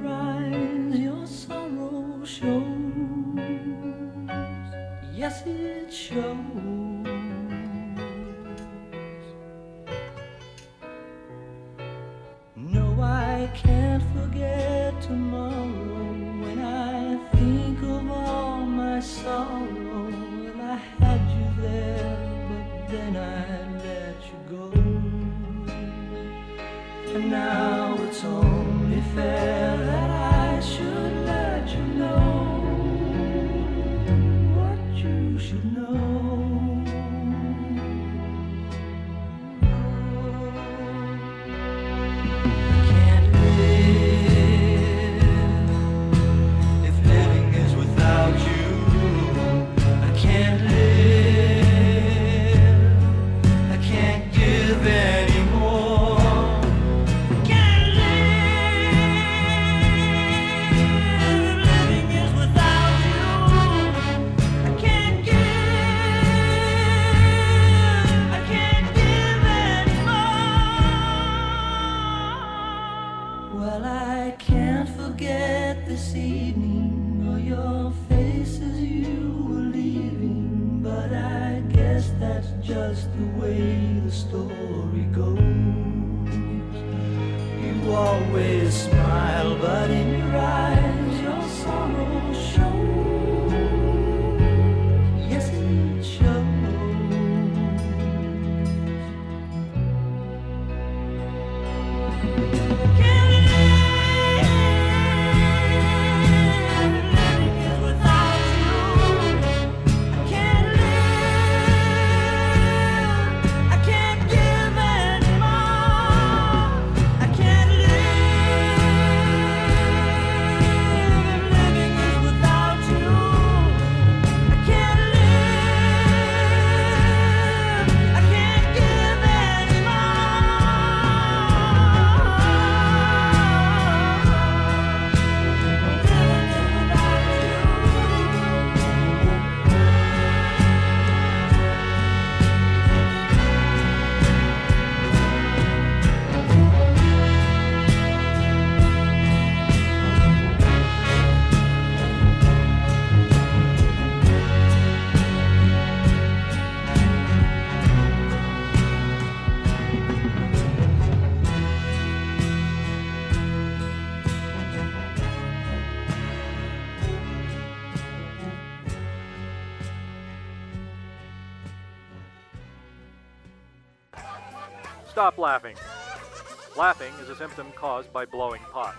stop laughing. Laughing is a symptom caused by blowing pot.